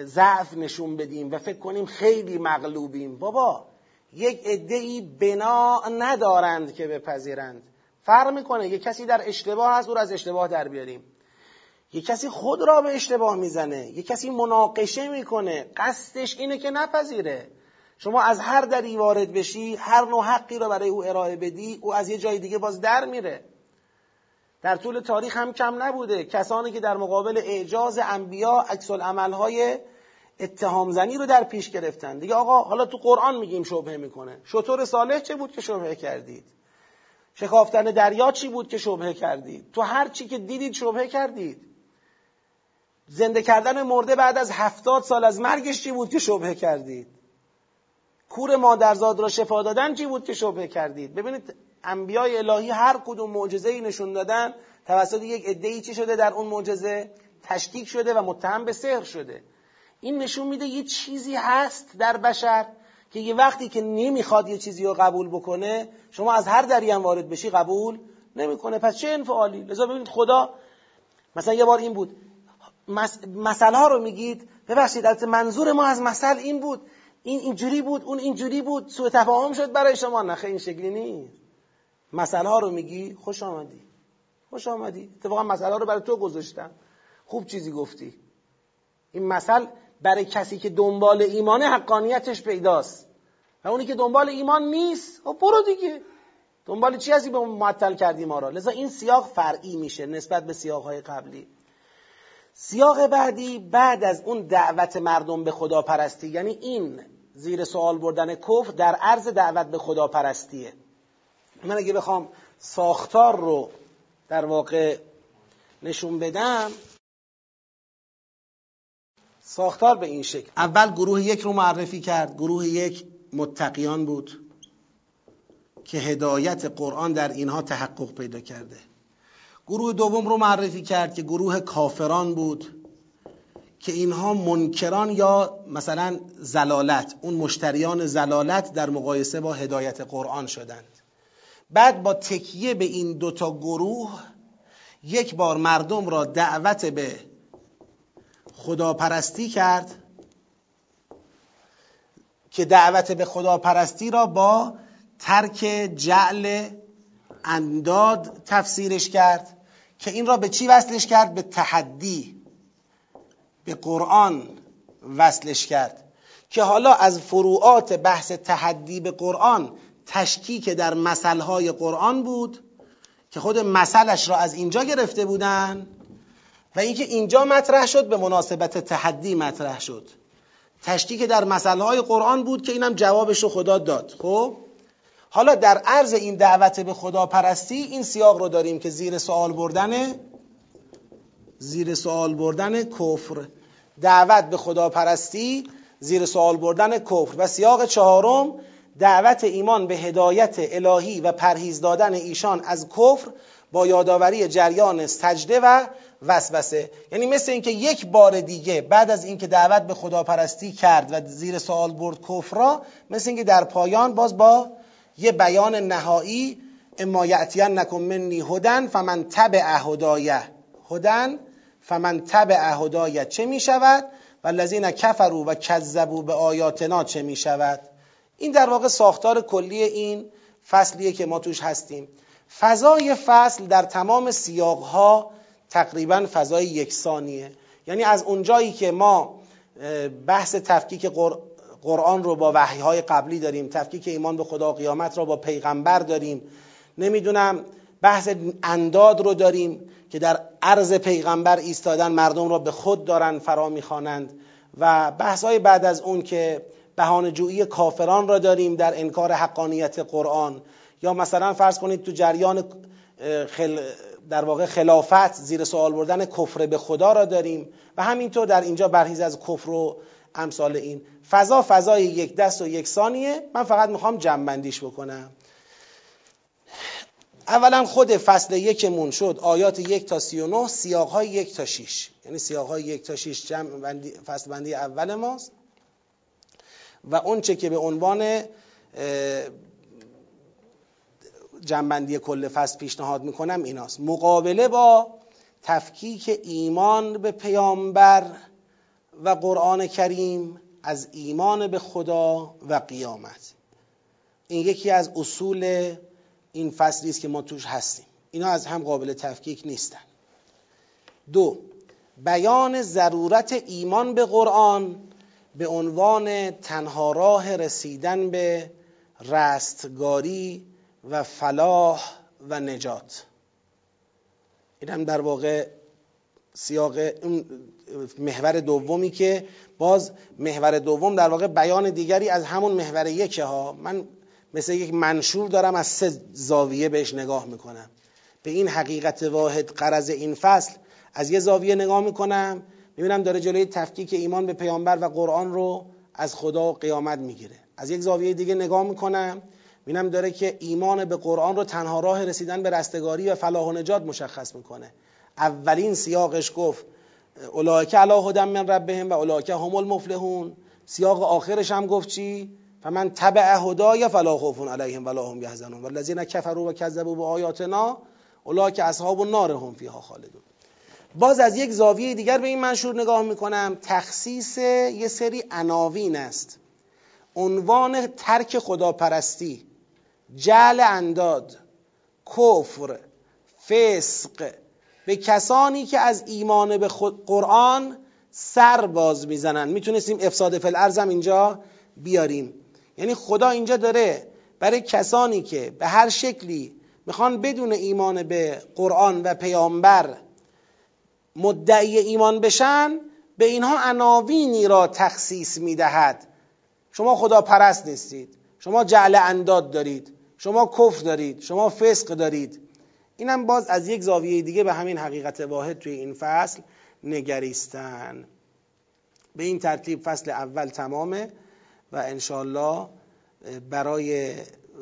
ضعف نشون بدیم و فکر کنیم خیلی مغلوبیم. بابا یک ای بنا ندارند که بپذیرند. فرق می‌کنه یک کسی در اشتباه هست او را از اشتباه در بیاریم. یک کسی خود را به اشتباه می‌زنه یک کسی مناقشه می‌کنه قصدش اینه که نپذیره. شما از هر دری وارد بشی هر نوع حقی را برای او ارائه بدی او از یه جای دیگه باز در میره. در طول تاریخ هم کم نبوده. کسانی که در مقابل اعجاز انبیا عکس های اتهام زنی رو در پیش گرفتن. دیگه آقا حالا تو قرآن میگیم شبهه می‌کنه. شطور صالح چه بود که شبهه کردید؟ شکافتن دریا چی بود که شبهه کردید؟ تو هر چی که دیدید شبهه کردید. زنده کردن مرده بعد از هفتاد سال از مرگش چی بود که شبهه کردید؟ کور مادرزاد را شفا دادن چی بود که شبهه کردید؟ ببینید انبیای الهی هر کدوم معجزه ای نشون دادن توسط یک عده چی شده؟ در اون معجزه تشکیک شده و متهم به سحر شده. این نشون میده یه چیزی هست در بشر که یه وقتی که نمی‌خواد یه چیزی رو قبول بکنه شما از هر دری هم وارد بشی قبول نمی‌کنه. پس چه انفعالی لذا ببینید خدا مثلا یه بار این بود. مسئله ها رو میگید. ببخشید البته منظور ما از مثل این بود. این اینجوری بود اون اینجوری بود. سوء تفاهم شد برای شما. نه این شکلی نیست. مسئله ها رو میگی خوش آمدی. خوش آمدی. اتفاقا مسئله رو برای تو گذاشتم. خوب چیزی گفتی. این مثل برای کسی که دنبال ایمانه حقانیتش پیداست. و اونی که دنبال ایمان نیست خب برو دیگه. دنبال چی هستی؟ به معطل کردی ما را. لذا این سیاق فرعی میشه نسبت به سیاق های قبلی. سیاق بعدی بعد از اون دعوت مردم به خدا پرستی یعنی این زیر سوال بردن کفر در عرض دعوت به خدا پرستیه من اگه بخوام ساختار رو در واقع نشون بدم ساختار به این شکل. اول گروه یک رو معرفی کرد. گروه یک متقیان بود که هدایت قرآن در اینها تحقق پیدا کرده. گروه دوم رو معرفی کرد که گروه کافران بود که اینها منکران یا مثلا زلالت اون مشتریان زلالت در مقایسه با هدایت قرآن شدند. بعد با تکیه به این دوتا گروه یک بار مردم را دعوت به خداپرستی کرد که دعوت به خداپرستی را با ترک جعل انداد تفسیرش کرد. که این را به چی وصلش کرد؟ به تحدی به قرآن وصلش کرد. که حالا از فروعات بحث تحدی به قرآن تشکیک در مسئله قرآن بود که خود مسئلش را از اینجا گرفته بودن و اینکه اینجا مطرح شد به مناسبت تحدی مطرح شد. تشکیک در مسئله قرآن بود که اینم جوابش رو خدا داد. خب؟ حالا در عرض این دعوت به خدا پرستی این سیاق رو داریم که زیر سوال بردن زیر سوال بردن کفر. دعوت به خدا پرستی زیر سوال بردن کفر. و سیاق چهارم دعوت ایمان به هدایت الهی و پرهیز دادن ایشان از کفر با یادآوری جریان سجده و وسوسه. یعنی مثل اینکه یک بار دیگه بعد از اینکه دعوت به خداپرستی کرد و زیر سوال برد کفر را مثل اینکه در پایان باز با یه بیان نهایی اما یعتین نکن منی هدن فمن تبع هدایه هدن فمن تبع هدایه چه می شود و لذین کفرو و کذبو به آیاتنا چه می شود این در واقع ساختار کلی این فصلیه که ما توش هستیم. فضای فصل در تمام سیاقها تقریبا فضای یکسانیه. یعنی از اونجایی که ما بحث تفکیک قرآن رو با وحیهای قبلی داریم تفکیک ایمان به خدا و قیامت رو با پیغمبر داریم. نمی‌دونم بحث انداد رو داریم که در عرض پیغمبر ایستادن مردم را به خود دارن فرا می‌خوانند و بحث های بعد از اون که بهانه‌جویی کافران را داریم در انکار حقانیت قرآن. یا مثلا فرض کنید تو جریان خل... در واقع خلافت زیر سوال بردن کفر به خدا را داریم و همینطور در اینجا برهیز از کفر و امثال این. فضا فضای یک دست و یک ثانیه. من فقط می‌خوام جنبندیش بکنم. اولا خود فصل یکمون شد. آیات یک تا سی و نه سیاق های یک تا شیش. یعنی سیاق های یک تا شیش جمع بندی فصل بندی اول ماست. و اون چه که به عنوان جنبندی کل فصل پیشنهاد می‌کنم ایناست. مقابله با تفکیک ایمان به پیامبر و قرآن کریم از ایمان به خدا و قیامت. این یکی از اصول این فصلی است که ما توش هستیم. اینا از هم قابل تفکیک نیستن. دو بیان ضرورت ایمان به قرآن به عنوان تنها راه رسیدن به رستگاری و فلاح و نجات. این هم در واقع سیاق محور دومی که باز محور دوم در واقع بیان دیگری از همون محور یکه ها. من مثل یک منشور دارم از سه زاویه بهش نگاه می‌کنم. به این حقیقت واحد قرض این فصل از یه زاویه نگاه می‌کنم. می‌بینم داره جلوی تفکیک ایمان به پیامبر و قرآن رو از خدا و قیامت می‌گیره. از یک زاویه دیگه نگاه می‌کنم. می‌بینم داره که ایمان به قرآن رو تنها راه رسیدن به رستگاری و فلاح و نجات مشخص می‌کنه. اولین سیاقش گفت اولئک علی هدى من ربهم و اولئک هم المفلحون. سیاق آخرش هم گفت چی؟ فمن تبع هدای فلا خوف علیهم ولا هم یحزنون. والذین کفروا و کذبوا بآیاتنا اولئک اصحاب النار هم فیها خالدون. باز از یک زاویه دیگر به این منشور نگاه می‌کنم. تخصیص یه سری عناوین است. عنوان ترک خداپرستی جعل انداد کفر فسق به کسانی که از ایمان به قرآن سر باز می‌زنن. می‌تونستیم افساد فل ارزم اینجا بیاریم. یعنی خدا اینجا داره برای کسانی که به هر شکلی می‌خوان بدون ایمان به قرآن و پیامبر مدعی ایمان بشن به اینها عناوینی را تخصیص می‌دهد. شما خدا پرست نیستید. شما جعل انداد دارید. شما کفر دارید. شما فسق دارید. اینم باز از یک زاویه دیگه به همین حقیقت واحد توی این فصل نگریستن. به این ترتیب فصل اول تمامه و انشالله برای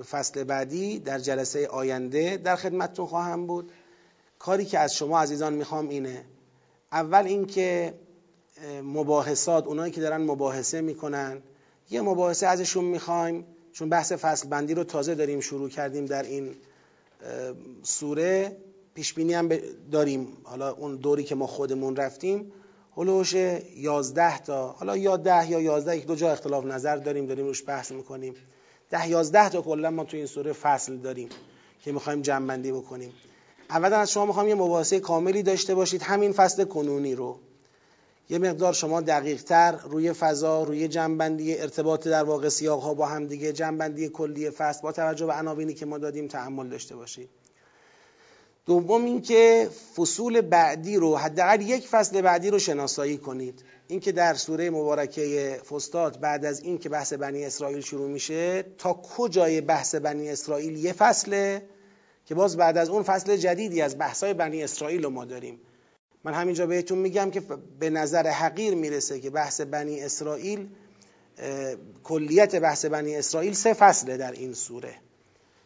فصل بعدی در جلسه آینده در خدمتتون خواهم بود. کاری که از شما عزیزان می‌خوام اینه اول اینکه مباحثات اونایی که دارن مباحثه می‌کنن یه مباحثه ازشون می‌خوایم چون بحث فصل بندی رو تازه داریم شروع کردیم در این سوره پیش بینی هم داریم. حالا اون دوری که ما خودمون رفتیم هلوش یازده تا حالا یا ده یا یازده یک دو جا اختلاف نظر داریم داریم روش بحث می‌کنیم. ده یازده تا کلا ما تو این سوره فصل داریم که می‌خوایم جمع بکنیم. اولا از شما می‌خوام یه مباحثه کاملی داشته باشید همین فصل کنونی رو. یه مقدار شما دقیق تر روی فضا روی جنبندی ارتباط در واقع سیاق ها با هم دیگه جنبندی کلی فصل با توجه به عناوینی که ما دادیم تحمل داشته باشید دوم اینکه فصول بعدی رو حداقل یک فصل بعدی رو شناسایی کنید. اینکه در سوره مبارکه فستاد بعد از این که بحث بنی اسرائیل شروع میشه تا کجای بحث بنی اسرائیل؟ یه فصله که باز بعد از اون فصل جدیدی از بحثای بنی اسرائیل رو ما داریم. من همینجا بهتون میگم که به نظر حقیر می‌رسه که بحث بنی اسرائیل کلیت بحث بنی اسرائیل سه فصله در این سوره.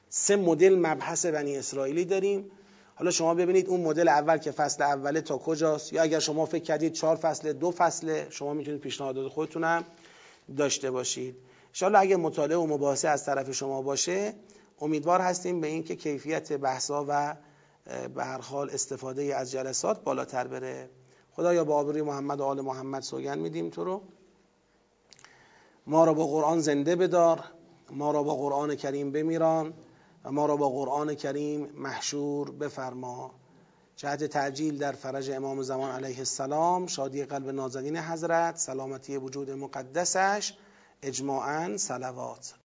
سه مدل مبحث بنی اسرائیلی داریم. حالا شما ببینید اون مدل اول که فصل اوله تا کجاست؟ یا اگر شما فکر کردید چهار فصل دو فصله شما می‌تونید پیشنهادات خودتونم داشته باشید. ان اگر مطالعه و مباحثه از طرف شما باشه امیدوار هستیم به اینکه کیفیت بحثا و به هر حال استفاده از جلسات بالاتر بره. خدایا با آبروی محمد و آل محمد سوگن میدیم تو رو. ما را با قرآن زنده بدار ما را با قرآن کریم بمیران و ما را با قرآن کریم محشور بفرما. جهت تعجیل در فرج امام زمان علیه السلام شادی قلب نازنین حضرت سلامتی وجود مقدسش اجماعا سلوات